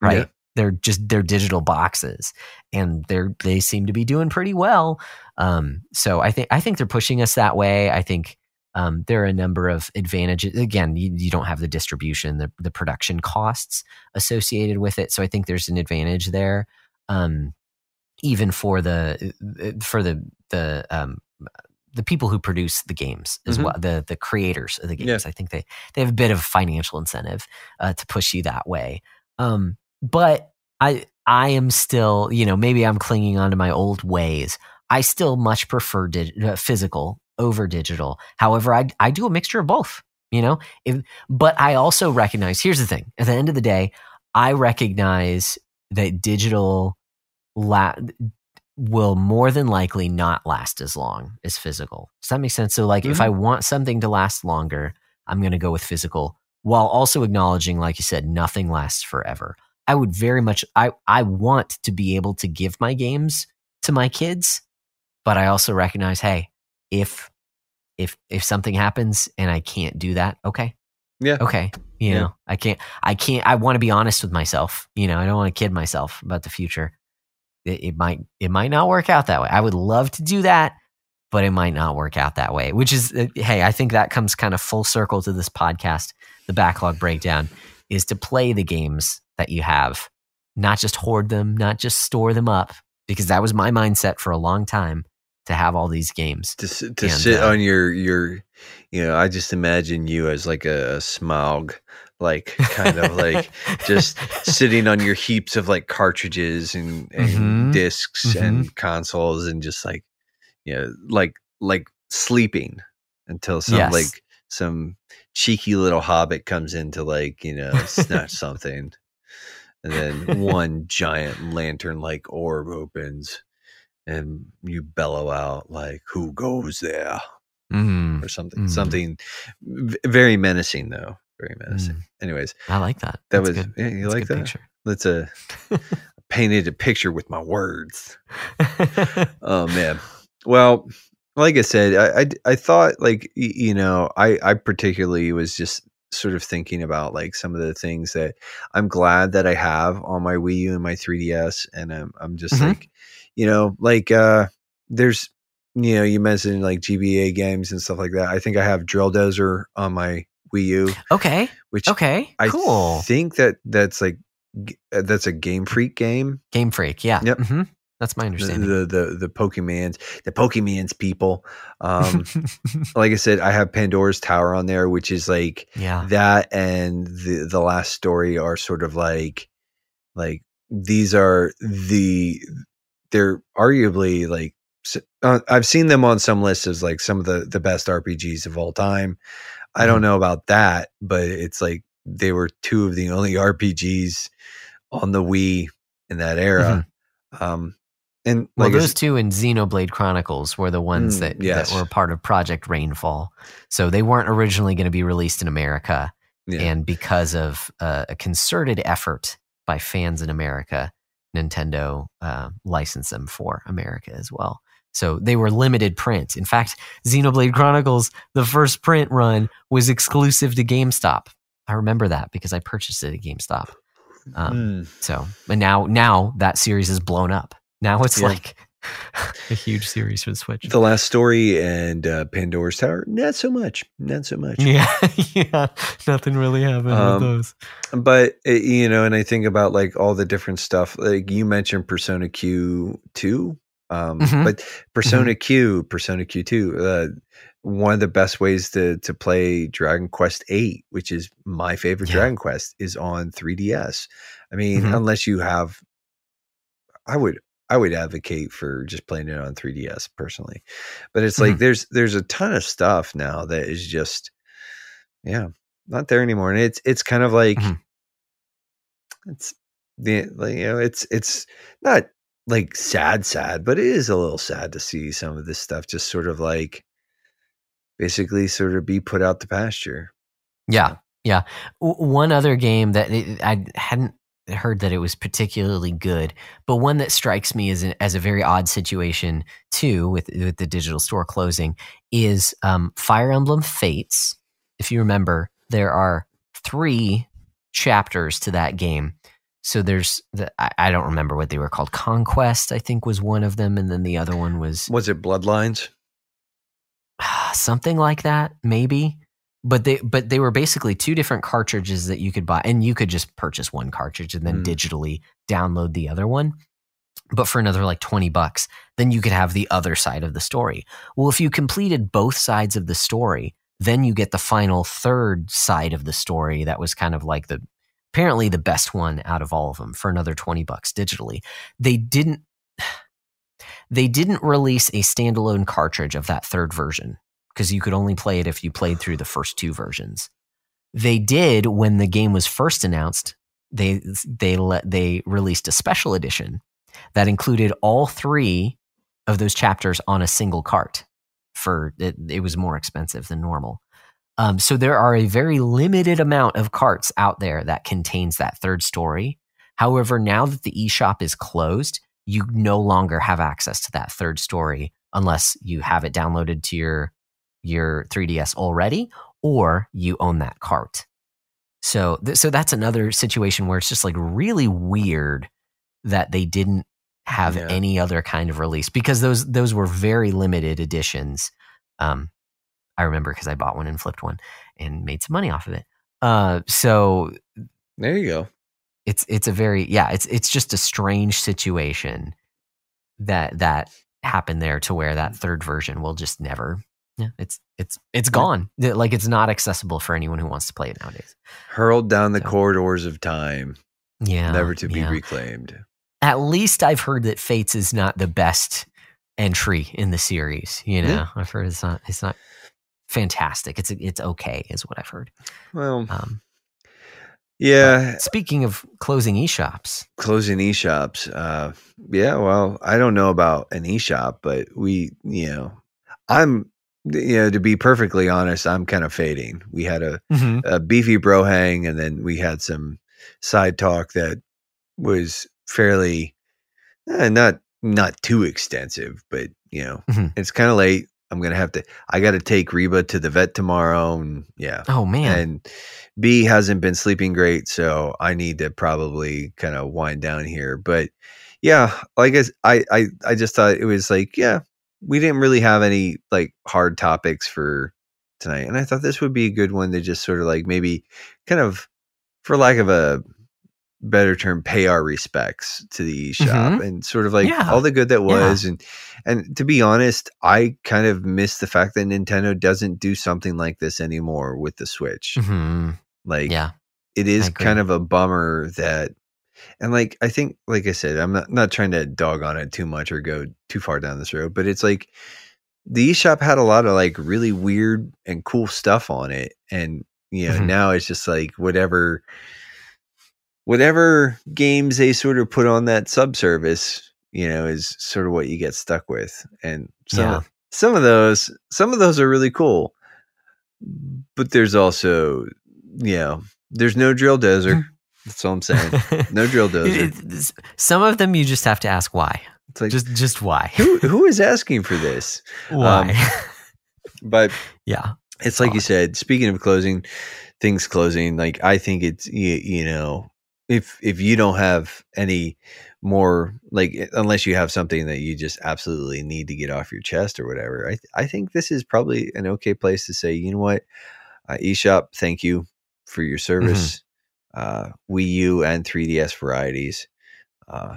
Speaker 2: right?
Speaker 1: Yeah.
Speaker 2: They're just they're digital boxes, and they're they seem to be doing pretty well. Um, so I think I think they're pushing us that way. I think um, there are a number of advantages. Again, you, you don't have the distribution, the the production costs associated with it. So I think there's an advantage there. Um, even for the for the the um, the people who produce the games as
Speaker 1: Mhm.
Speaker 2: well, the the creators of the
Speaker 1: Yeah.
Speaker 2: games. I think they they have a bit of financial incentive uh, to push you that way. Um, but I I am still, you know, maybe I'm clinging on to my old ways. I still much prefer dig- uh, physical over digital. However, I I do a mixture of both. You know, if, but I also recognize. Here's the thing: at the end of the day, I recognize that digital la- will more than likely not last as long as physical. Does that make sense? So, like, if mm-hmm. I want something to last longer, I'm going to go with physical, while also acknowledging, like you said, nothing lasts forever. I would very much. I I want to be able to give my games to my kids, but I also recognize, hey, if if if something happens and I can't do that, okay,
Speaker 1: Yeah.
Speaker 2: okay, you
Speaker 1: Yeah.
Speaker 2: know, I can't, I can't. I want to be honest with myself. You know, I don't want to kid myself about the future. It, it might it might not work out that way. I would love to do that, but it might not work out that way. Which is, uh, hey, I think that comes kind of full circle to this podcast. The backlog breakdown is to play the games that you have, not just hoard them, not just store them up, because that was my mindset for a long time to have all these games.
Speaker 1: to to
Speaker 2: And,
Speaker 1: sit
Speaker 2: uh,
Speaker 1: on your your you know i just imagine you as like a, a Smaug like kind of like just sitting on your heaps of like cartridges and, and
Speaker 2: Mhm.
Speaker 1: discs and consoles and just like you know like like sleeping until some
Speaker 2: Yes.
Speaker 1: like some cheeky little hobbit comes in to like you know snatch something and then one giant lantern like orb opens and you bellow out like who goes there
Speaker 2: Mm,
Speaker 1: or something
Speaker 2: Mm.
Speaker 1: something v- very menacing though very menacing
Speaker 2: Mm.
Speaker 1: anyways
Speaker 2: I like that.
Speaker 1: that
Speaker 2: That's
Speaker 1: was
Speaker 2: good.
Speaker 1: yeah, you
Speaker 2: That's
Speaker 1: like that
Speaker 2: picture.
Speaker 1: that's a painted a picture with my words oh man well like i said i i, I thought like you know i i particularly was just sort of thinking about like some of the things that i'm glad that i have on my wii u and my 3ds and i'm, I'm just
Speaker 2: Mhm.
Speaker 1: like you know like uh there's you know you mentioned like gba games and stuff like that i think i have drill dozer on my wii u
Speaker 2: okay.
Speaker 1: which
Speaker 2: Okay.
Speaker 1: i
Speaker 2: cool.
Speaker 1: think that that's like uh, that's a game freak game
Speaker 2: Game Freak. Yeah.
Speaker 1: Yep.
Speaker 2: hmm That's my
Speaker 1: the
Speaker 2: understanding.
Speaker 1: the the, the Pokemans, the Pokemans people. Um, like I said, I have Pandora's Tower on there, which is like
Speaker 2: yeah.
Speaker 1: that, and the the last story are sort of like like these are the they're arguably like uh, I've seen them on some lists as like some of the the best RPGs of all time. I don't
Speaker 2: Mhm.
Speaker 1: know about that, but it's like they were two of the only RPGs on the Wii in that era. Um, and
Speaker 2: Mm-hmm. Well,
Speaker 1: like
Speaker 2: those two and Xenoblade Chronicles were the ones
Speaker 1: Mm,
Speaker 2: that,
Speaker 1: yes.
Speaker 2: that were part of Project Rainfall. So they weren't originally going to be released in America.
Speaker 1: yeah.
Speaker 2: And because of uh, a concerted effort by fans in America, Nintendo uh, licensed them for America as well. So they were limited print. In fact, Xenoblade Chronicles, the first print run, was exclusive to GameStop. I remember that because I purchased it at GameStop. Um,
Speaker 1: Mm.
Speaker 2: So, and now now that series is blown up. Now it's
Speaker 1: Yeah.
Speaker 2: like a huge series for the Switch.
Speaker 1: The Last Story and uh, Pandora's Tower, not so much. Not so much.
Speaker 2: yeah, yeah, nothing really happened
Speaker 1: Um,
Speaker 2: with those.
Speaker 1: But it, you know, and I think about like all the different stuff. Like you mentioned Persona Q two, um,
Speaker 2: Mhm.
Speaker 1: but Persona Q, Persona Q two, uh, one of the best ways to to play Dragon Quest eight, which is my favorite
Speaker 2: Yeah.
Speaker 1: Dragon Quest, is on 3DS. I mean,
Speaker 2: Mhm.
Speaker 1: unless you have, I would. I would advocate for just playing it on 3DS personally, but it's like
Speaker 2: Mhm.
Speaker 1: there's there's a ton of stuff now that is just yeah not there anymore, and it's it's kind of like
Speaker 2: Mhm.
Speaker 1: it's the like, you know it's it's not like sad sad but it is a little sad to see some of this stuff just sort of like basically sort of be put out to pasture
Speaker 2: Yeah, yeah. W- one other game that I hadn't heard that it was particularly good, but one that strikes me as a, as a very odd situation too, with with the digital store closing, is um, Fire Emblem Fates. If you remember, there are three chapters to that game. So there's the I, I don't remember what they were called. Conquest, I think, was one of them, and then the other one was
Speaker 1: was it bloodlines
Speaker 2: something like that maybe but they but they were basically two different cartridges that you could buy and you could just purchase one cartridge and then
Speaker 1: Mm.
Speaker 2: digitally download the other one but for another like 20 bucks then you could have the other side of the story. Well if you completed both sides of the story then you get the final third side of the story that was kind of like the apparently the best one out of all of them for another 20 bucks digitally. They didn't they didn't release a standalone cartridge of that third version because you could only play it if you played through the first two versions. They did when the game was first announced. They they let they released a special edition that included all three of those chapters on a single cart. For it, it was more expensive than normal. Um, so there are a very limited amount of carts out there that contains that third story. However, now that the eShop is closed, you no longer have access to that third story unless you have it downloaded to your your 3DS already or you own that cart. So th- so that's another situation where it's just like really weird that they didn't have
Speaker 1: Yeah.
Speaker 2: any other kind of release because those those were very limited editions. Um I remember because I bought one and flipped one and made some money off of it. Uh so
Speaker 1: there you go
Speaker 2: it's it's a very yeah it's it's just a strange situation that that happened there to where that third version will just never yeah. It's it's it's gone. Yeah, like it's not accessible for anyone who wants to play it nowadays.
Speaker 1: Hurled down the
Speaker 2: So-
Speaker 1: corridors of time.
Speaker 2: Yeah
Speaker 1: never to be
Speaker 2: yeah.
Speaker 1: reclaimed.
Speaker 2: At least i've heard that fates is not the best entry in the series you know?
Speaker 1: Yeah.
Speaker 2: i've heard it's not it's not fantastic. It's it's okay is what i've heard.
Speaker 1: Well
Speaker 2: um
Speaker 1: yeah.
Speaker 2: speaking of closing e-shops,
Speaker 1: closing eShops. Uh, yeah, well, I don't know about an e-shop, but we, you know, I'm, you know, to be perfectly honest, I'm kind of fading. We had a, a beefy bro hang, and then we had some side talk that was fairly, eh, not not too extensive, but you know,
Speaker 2: Mhm.
Speaker 1: it's kind of late. I'm gonna have to. I got to take Reba to the vet tomorrow, and yeah,
Speaker 2: oh man
Speaker 1: and B hasn't been sleeping great, so I need to probably kind of wind down here. But yeah, like I, I, I just thought it was like, yeah, we didn't really have any like hard topics for tonight, and I thought this would be a good one to just sort of like maybe kind of, for lack of a better term, pay our respects to the shop and sort of like
Speaker 2: Yeah.
Speaker 1: all the good that
Speaker 2: Yeah.
Speaker 1: was, and and to be honest, I kind of miss the fact that Nintendo doesn't do something like this anymore with the Switch.
Speaker 2: Mhm.
Speaker 1: Like,
Speaker 2: yeah
Speaker 1: it is kind of a bummer that, and like, I think, like I said, I'm not, not trying to dog on it too much or go too far down this road, but it's like the eShop had a lot of like really weird and cool stuff on it. And, you know,
Speaker 2: Mhm.
Speaker 1: now it's just like whatever, whatever games they sort of put on that subservice, you know, is sort of what you get stuck with. And some,
Speaker 2: Yeah.
Speaker 1: some of those, some of those are really cool, but there's also, you know, there's no drill dozer. That's all I'm saying. No drill dozer.
Speaker 2: Some of them you just have to ask why.
Speaker 1: It's like
Speaker 2: Just just why?
Speaker 1: who who is asking for this?
Speaker 2: Why?
Speaker 1: But
Speaker 2: yeah.
Speaker 1: it's like you said. Speaking of closing, things closing. Like I think it's you, you know if if you don't have any more like unless you have something that you just absolutely need to get off your chest or whatever i th- i think this is probably an okay place to say you know what uh, eShop thank you for your service uh Wii U and 3DS varieties uh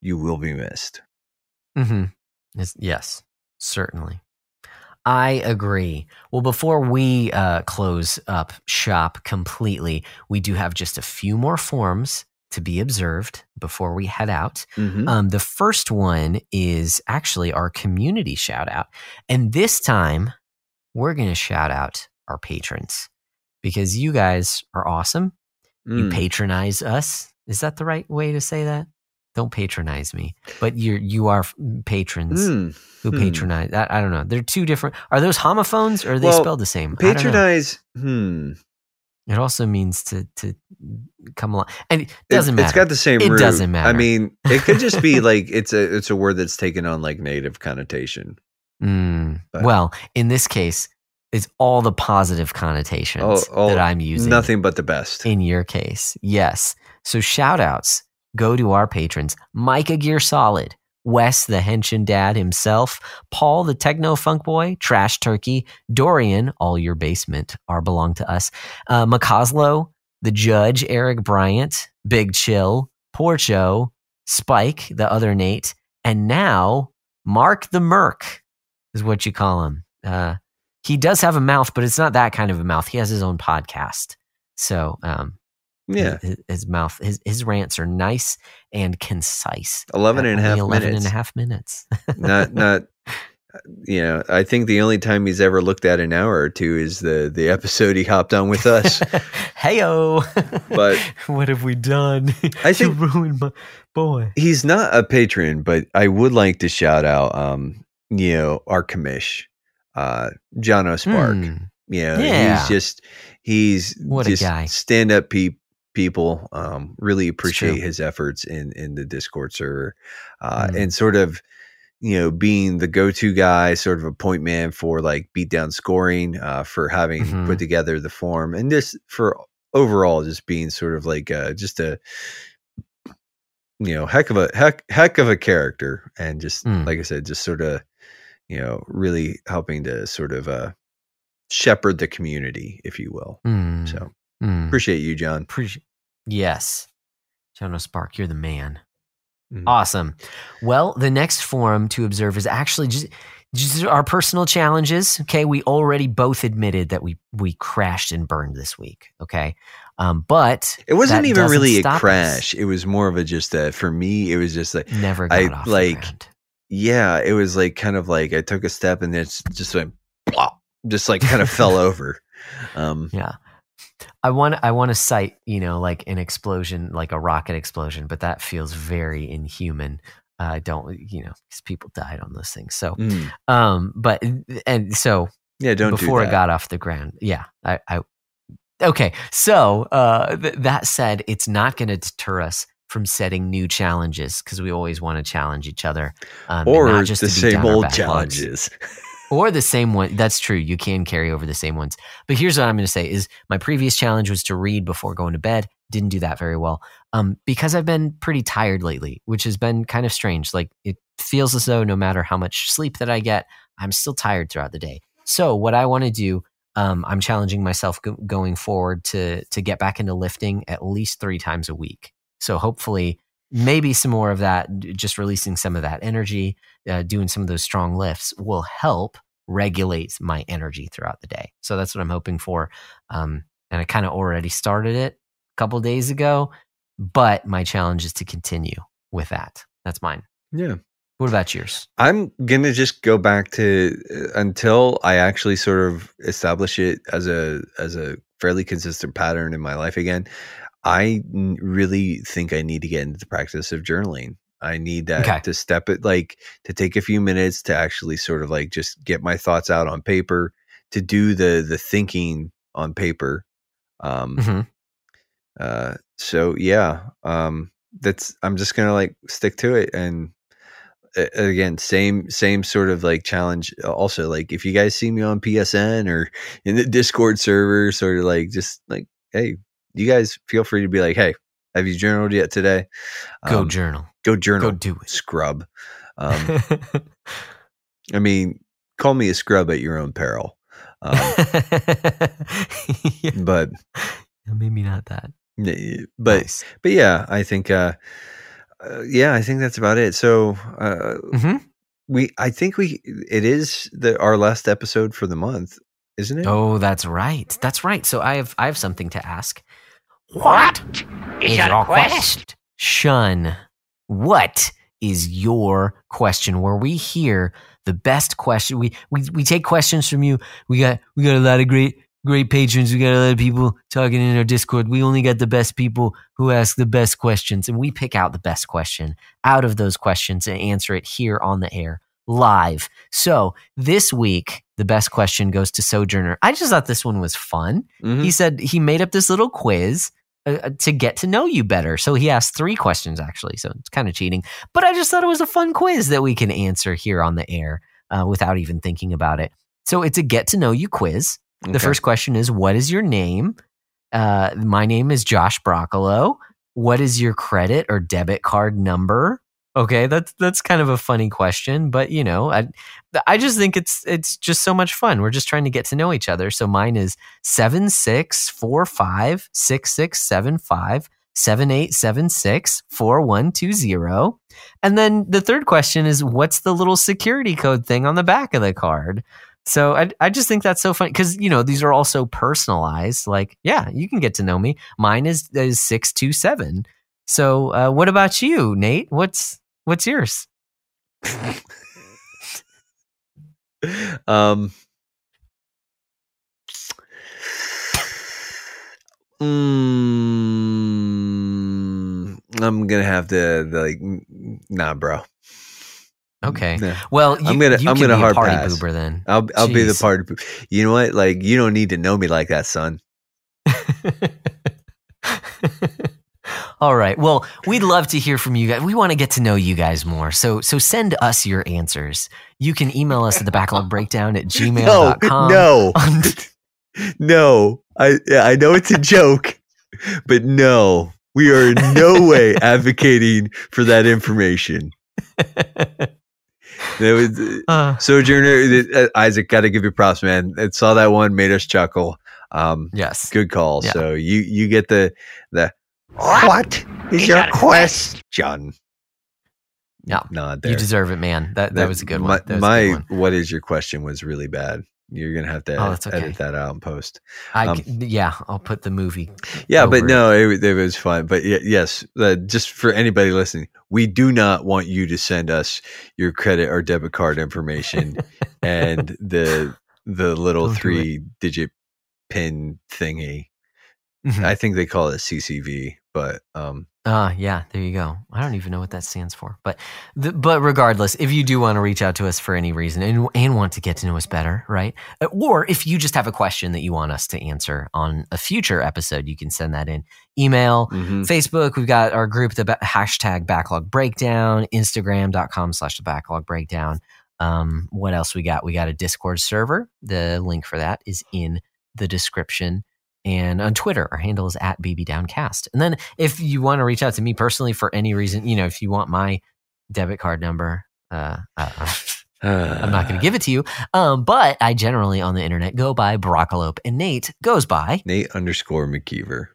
Speaker 1: you will be missed
Speaker 2: Mm-hmm. Yes, certainly. I agree. Well, before we uh, close up shop completely, we do have just a few more forms to be observed before we head out.
Speaker 1: Mhm.
Speaker 2: Um, the first one is actually our community shout out. And this time, we're going to shout out our patrons because you guys are awesome. You
Speaker 1: Mm.
Speaker 2: patronize us. Is that the right way to say that? Don't patronize me, but you're you are patrons
Speaker 1: Mm.
Speaker 2: who
Speaker 1: Hmm.
Speaker 2: patronize. I, I don't know. They're two different. Are those homophones or are they
Speaker 1: Well,
Speaker 2: spelled the same? I don't know.
Speaker 1: patronize hmm
Speaker 2: It also means to to come along, and it
Speaker 1: It-
Speaker 2: doesn't matter.
Speaker 1: It's got the same
Speaker 2: It
Speaker 1: root.
Speaker 2: doesn't matter.
Speaker 1: I mean, it could just be like it's a it's a word that's taken on like native connotation.
Speaker 2: Mm, well, in this case, it's all the positive connotations
Speaker 1: Oh, oh,
Speaker 2: that I'm using.
Speaker 1: Nothing but the best.
Speaker 2: in your case. Yes. So shout outs go to our patrons Micah Gear Solid, Wes the Henshin Dad himself, Paul the Techno Funk Boy, Trash Turkey, Dorian, all your basement are belong to us, uh, the Judge, Eric Bryant, Big Chill, Porcho, Spike, the other Nate, and now Mark the Merc is what you call him. Uh, he does have a mouth, but it's not that kind of a mouth. He has his own podcast. So, um,
Speaker 1: Yeah.
Speaker 2: his, his mouth, his, his rants are nice and concise.
Speaker 1: 11 and a half
Speaker 2: 11
Speaker 1: minutes.
Speaker 2: and a half minutes.
Speaker 1: not not you know, I think the only time he's ever looked at an hour or two is the the episode he hopped on with us.
Speaker 2: Heyo.
Speaker 1: But-
Speaker 2: what have we done?
Speaker 1: I think-
Speaker 2: ruined my boy.
Speaker 1: he's not a patron, but I would like to shout out um, you know, our commish, uh John O'Spark.
Speaker 2: Hmm.
Speaker 1: You know,
Speaker 2: Yeah.
Speaker 1: he's just he's
Speaker 2: What a guy.
Speaker 1: stand up pe- people. Um, really appreciate his efforts in in the Discord server, uh,
Speaker 2: Mm.
Speaker 1: and sort of you know being the go to guy, sort of a point man for like beatdown scoring, uh, for having
Speaker 2: Mhm.
Speaker 1: put together the form, and just for overall just being sort of like uh, just a you know heck of a heck heck of a character, and just
Speaker 2: Mm.
Speaker 1: like I said, just sort of you know really helping to sort of uh shepherd the community, if you will.
Speaker 2: Hmm.
Speaker 1: So
Speaker 2: Hmm.
Speaker 1: appreciate you, John.
Speaker 2: Appreci- yes. Jono Spark, you're the man.
Speaker 1: Mhm.
Speaker 2: Awesome. Well, the next forum to observe is actually just, just our personal challenges. Okay, we already both admitted that we we crashed and burned this week. Okay, um, but
Speaker 1: It wasn't even really a
Speaker 2: stop us.
Speaker 1: crash. It was more of a just a for me. It was just like
Speaker 2: never got
Speaker 1: I, like. Yeah, it was like kind of like I took a step and it's just went plop, just like kind of fell over. Um,
Speaker 2: Yeah. I want I want to cite, you know, like an explosion, like a rocket explosion, but that feels very inhuman. Uh, don't you know? Because people died on those things. So,
Speaker 1: mm,
Speaker 2: um, but and so
Speaker 1: yeah, don't
Speaker 2: before
Speaker 1: do
Speaker 2: it got off the ground. Yeah, I, I okay. So uh, th- that said, it's not going to deter us from setting new challenges because we always want to challenge each other, um,
Speaker 1: or
Speaker 2: not just
Speaker 1: the same old challenges.
Speaker 2: or the same one. That's true. You can carry over the same ones. But here's what I'm going to say: is my previous challenge was to read before going to bed. Didn't do that very well um, because I've been pretty tired lately, which has been kind of strange. Like it feels as though no matter how much sleep that I get, I'm still tired throughout the day. So what I want to do, um, I'm challenging myself go- going forward to to get back into lifting at least three times a week. So hopefully, maybe some more of that, just releasing some of that energy, uh, doing some of those strong lifts will help regulate my energy throughout the day. So that's what I'm hoping for. Um, and I kind of already started it a couple days ago, but my challenge is to continue with that. That's mine.
Speaker 1: Yeah.
Speaker 2: What about yours?
Speaker 1: I'm gonna just go back to uh, until I actually sort of establish it as a as a fairly consistent pattern in my life again. I really think I need to get into the practice of journaling. I need that
Speaker 2: Okay.
Speaker 1: to step it like to take a few minutes to actually sort of like just get my thoughts out on paper, to do the the thinking on paper. Um,
Speaker 2: Mhm.
Speaker 1: uh, so yeah, um, that's I'm just gonna like stick to it and a- again same same sort of like challenge also like if you guys see me on psn or in the discord server sort of like just like hey you guys feel free to be like hey Have you journaled yet today?
Speaker 2: Go
Speaker 1: Um,
Speaker 2: journal.
Speaker 1: Go journal.
Speaker 2: Go do it.
Speaker 1: Scrub. Um, I mean, call me a scrub at your own peril. Um,
Speaker 2: yeah,
Speaker 1: but
Speaker 2: maybe not that.
Speaker 1: but
Speaker 2: Nice.
Speaker 1: but yeah, I think uh, uh, yeah, I think that's about it. So uh,
Speaker 2: Mhm.
Speaker 1: we, I think we, it is the our last episode for the month, isn't it?
Speaker 2: Oh, that's right. That's right. So I have I have something to ask. What is your question? Shun. What is your question? Where we hear the best question. We we we take questions from you. We got we got a lot of great great patrons. We got a lot of people talking in our Discord. We only got the best people who ask the best questions, and we pick out the best question out of those questions and answer it here on the air live. So this week, the best question goes to Sojourner. I just thought this one was fun.
Speaker 1: Mhm.
Speaker 2: He said he made up this little quiz uh, uh, to get to know you better. So he asked three questions actually. So it's kind of cheating, but I just thought it was a fun quiz that we can answer here on the air uh, without even thinking about it. So it's a get to know you quiz. The first question is, "What is your name?" Uh, my name is Josh Broccolo. What is your credit or debit card number? Okay, that's that's kind of a funny question, but you know, I I just think it's it's just so much fun. We're just trying to get to know each other. So mine is seven six four five six six seven five seven eight seven six four one two zero. And then the third question is what's the little security code thing on the back of the card? So I I just think that's so funny because you know these are all so personalized. Like, yeah, you can get to know me. Mine is is six two seven. So uh, what about you, Nate? What's what's yours?
Speaker 1: um mm, I'm gonna have to like nah bro.
Speaker 2: Okay.
Speaker 1: Nah.
Speaker 2: Well, you,
Speaker 1: I'm gonna- I'm gonna hard
Speaker 2: party
Speaker 1: pass.
Speaker 2: boober then.
Speaker 1: I'll I'll be the party. poo- You know what? Like you don't need to know me like that, son.
Speaker 2: All right. Well, we'd love to hear from you guys. We want to get to know you guys more. So so send us your answers. You can email us at the backlog breakdown at
Speaker 1: No,
Speaker 2: gmail.com.
Speaker 1: no, no. I I know it's a joke, but no, we are in no way advocating for that information. Was,
Speaker 2: Uh,
Speaker 1: Sojourner uh, Isaac. Got to give you props, man. I saw that one, made us chuckle. Um,
Speaker 2: yes.
Speaker 1: good call.
Speaker 2: Yeah.
Speaker 1: So you you get the the what is your question?
Speaker 2: Yeah.
Speaker 1: nod there.
Speaker 2: You deserve it, man. That that was a good one.
Speaker 1: My,
Speaker 2: That was
Speaker 1: my
Speaker 2: good one.
Speaker 1: what is your question was really bad. You're gonna have to
Speaker 2: Oh, that's okay.
Speaker 1: edit that out and post.
Speaker 2: I
Speaker 1: um,
Speaker 2: yeah, I'll put the movie.
Speaker 1: Yeah, but
Speaker 2: over it.
Speaker 1: no, it, it was fun. But y- yes, uh, just for anybody listening, we do not want you to send us your credit or debit card information and the the little
Speaker 2: Don't
Speaker 1: three digit pin thingy.
Speaker 2: Mhm.
Speaker 1: I think they call it CCV, but um,
Speaker 2: Ah, yeah, there you go. I don't even know what that stands for, but the, but regardless, if you do want to reach out to us for any reason and and want to get to know us better, right? Uh, Or if you just have a question that you want us to answer on a future episode, you can send that in email,
Speaker 1: mhm.
Speaker 2: Facebook. We've got our group, the ba- hashtag Backlog Breakdown, Instagram.com slash the Backlog Breakdown. Um, what else we got? We got a Discord server. The link for that is in the description. And on Twitter, our handle is at BBDowncast. And then if you want to reach out to me personally for any reason, you know, if you want my debit card number, uh, uh, I'm not going to give it to you. Um, but I generally on the internet go by Broccolope, and Nate goes by.
Speaker 1: Nate underscore McKeever.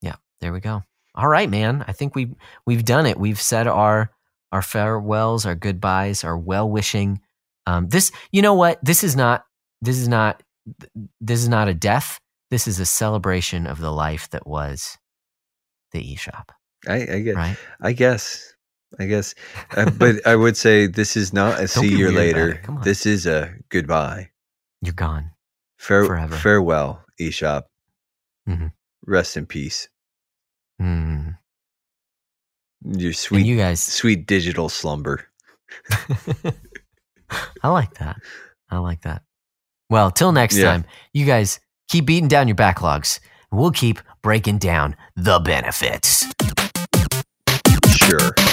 Speaker 2: Yeah, there we go. All right, man. I think we we've done it. We've said our our farewells, our goodbyes, our well wishing. Um, this, you know what? This is not. This is not. This is not a death. This is a celebration of the life that was the eShop.
Speaker 1: I, I get.
Speaker 2: Right?
Speaker 1: I guess. I guess. Uh, but I would say this is not a see you later. This is a goodbye.
Speaker 2: You're gone.
Speaker 1: Fare-
Speaker 2: Forever.
Speaker 1: Farewell, eShop.
Speaker 2: Mhm.
Speaker 1: Rest in peace.
Speaker 2: Mm.
Speaker 1: Your
Speaker 2: And
Speaker 1: sweet,
Speaker 2: you guys,
Speaker 1: sweet digital slumber.
Speaker 2: I like that. I like that. Well, till next
Speaker 1: Yeah.
Speaker 2: time, you guys keep beating down your backlogs. We'll keep breaking down the benefits.
Speaker 1: Sure.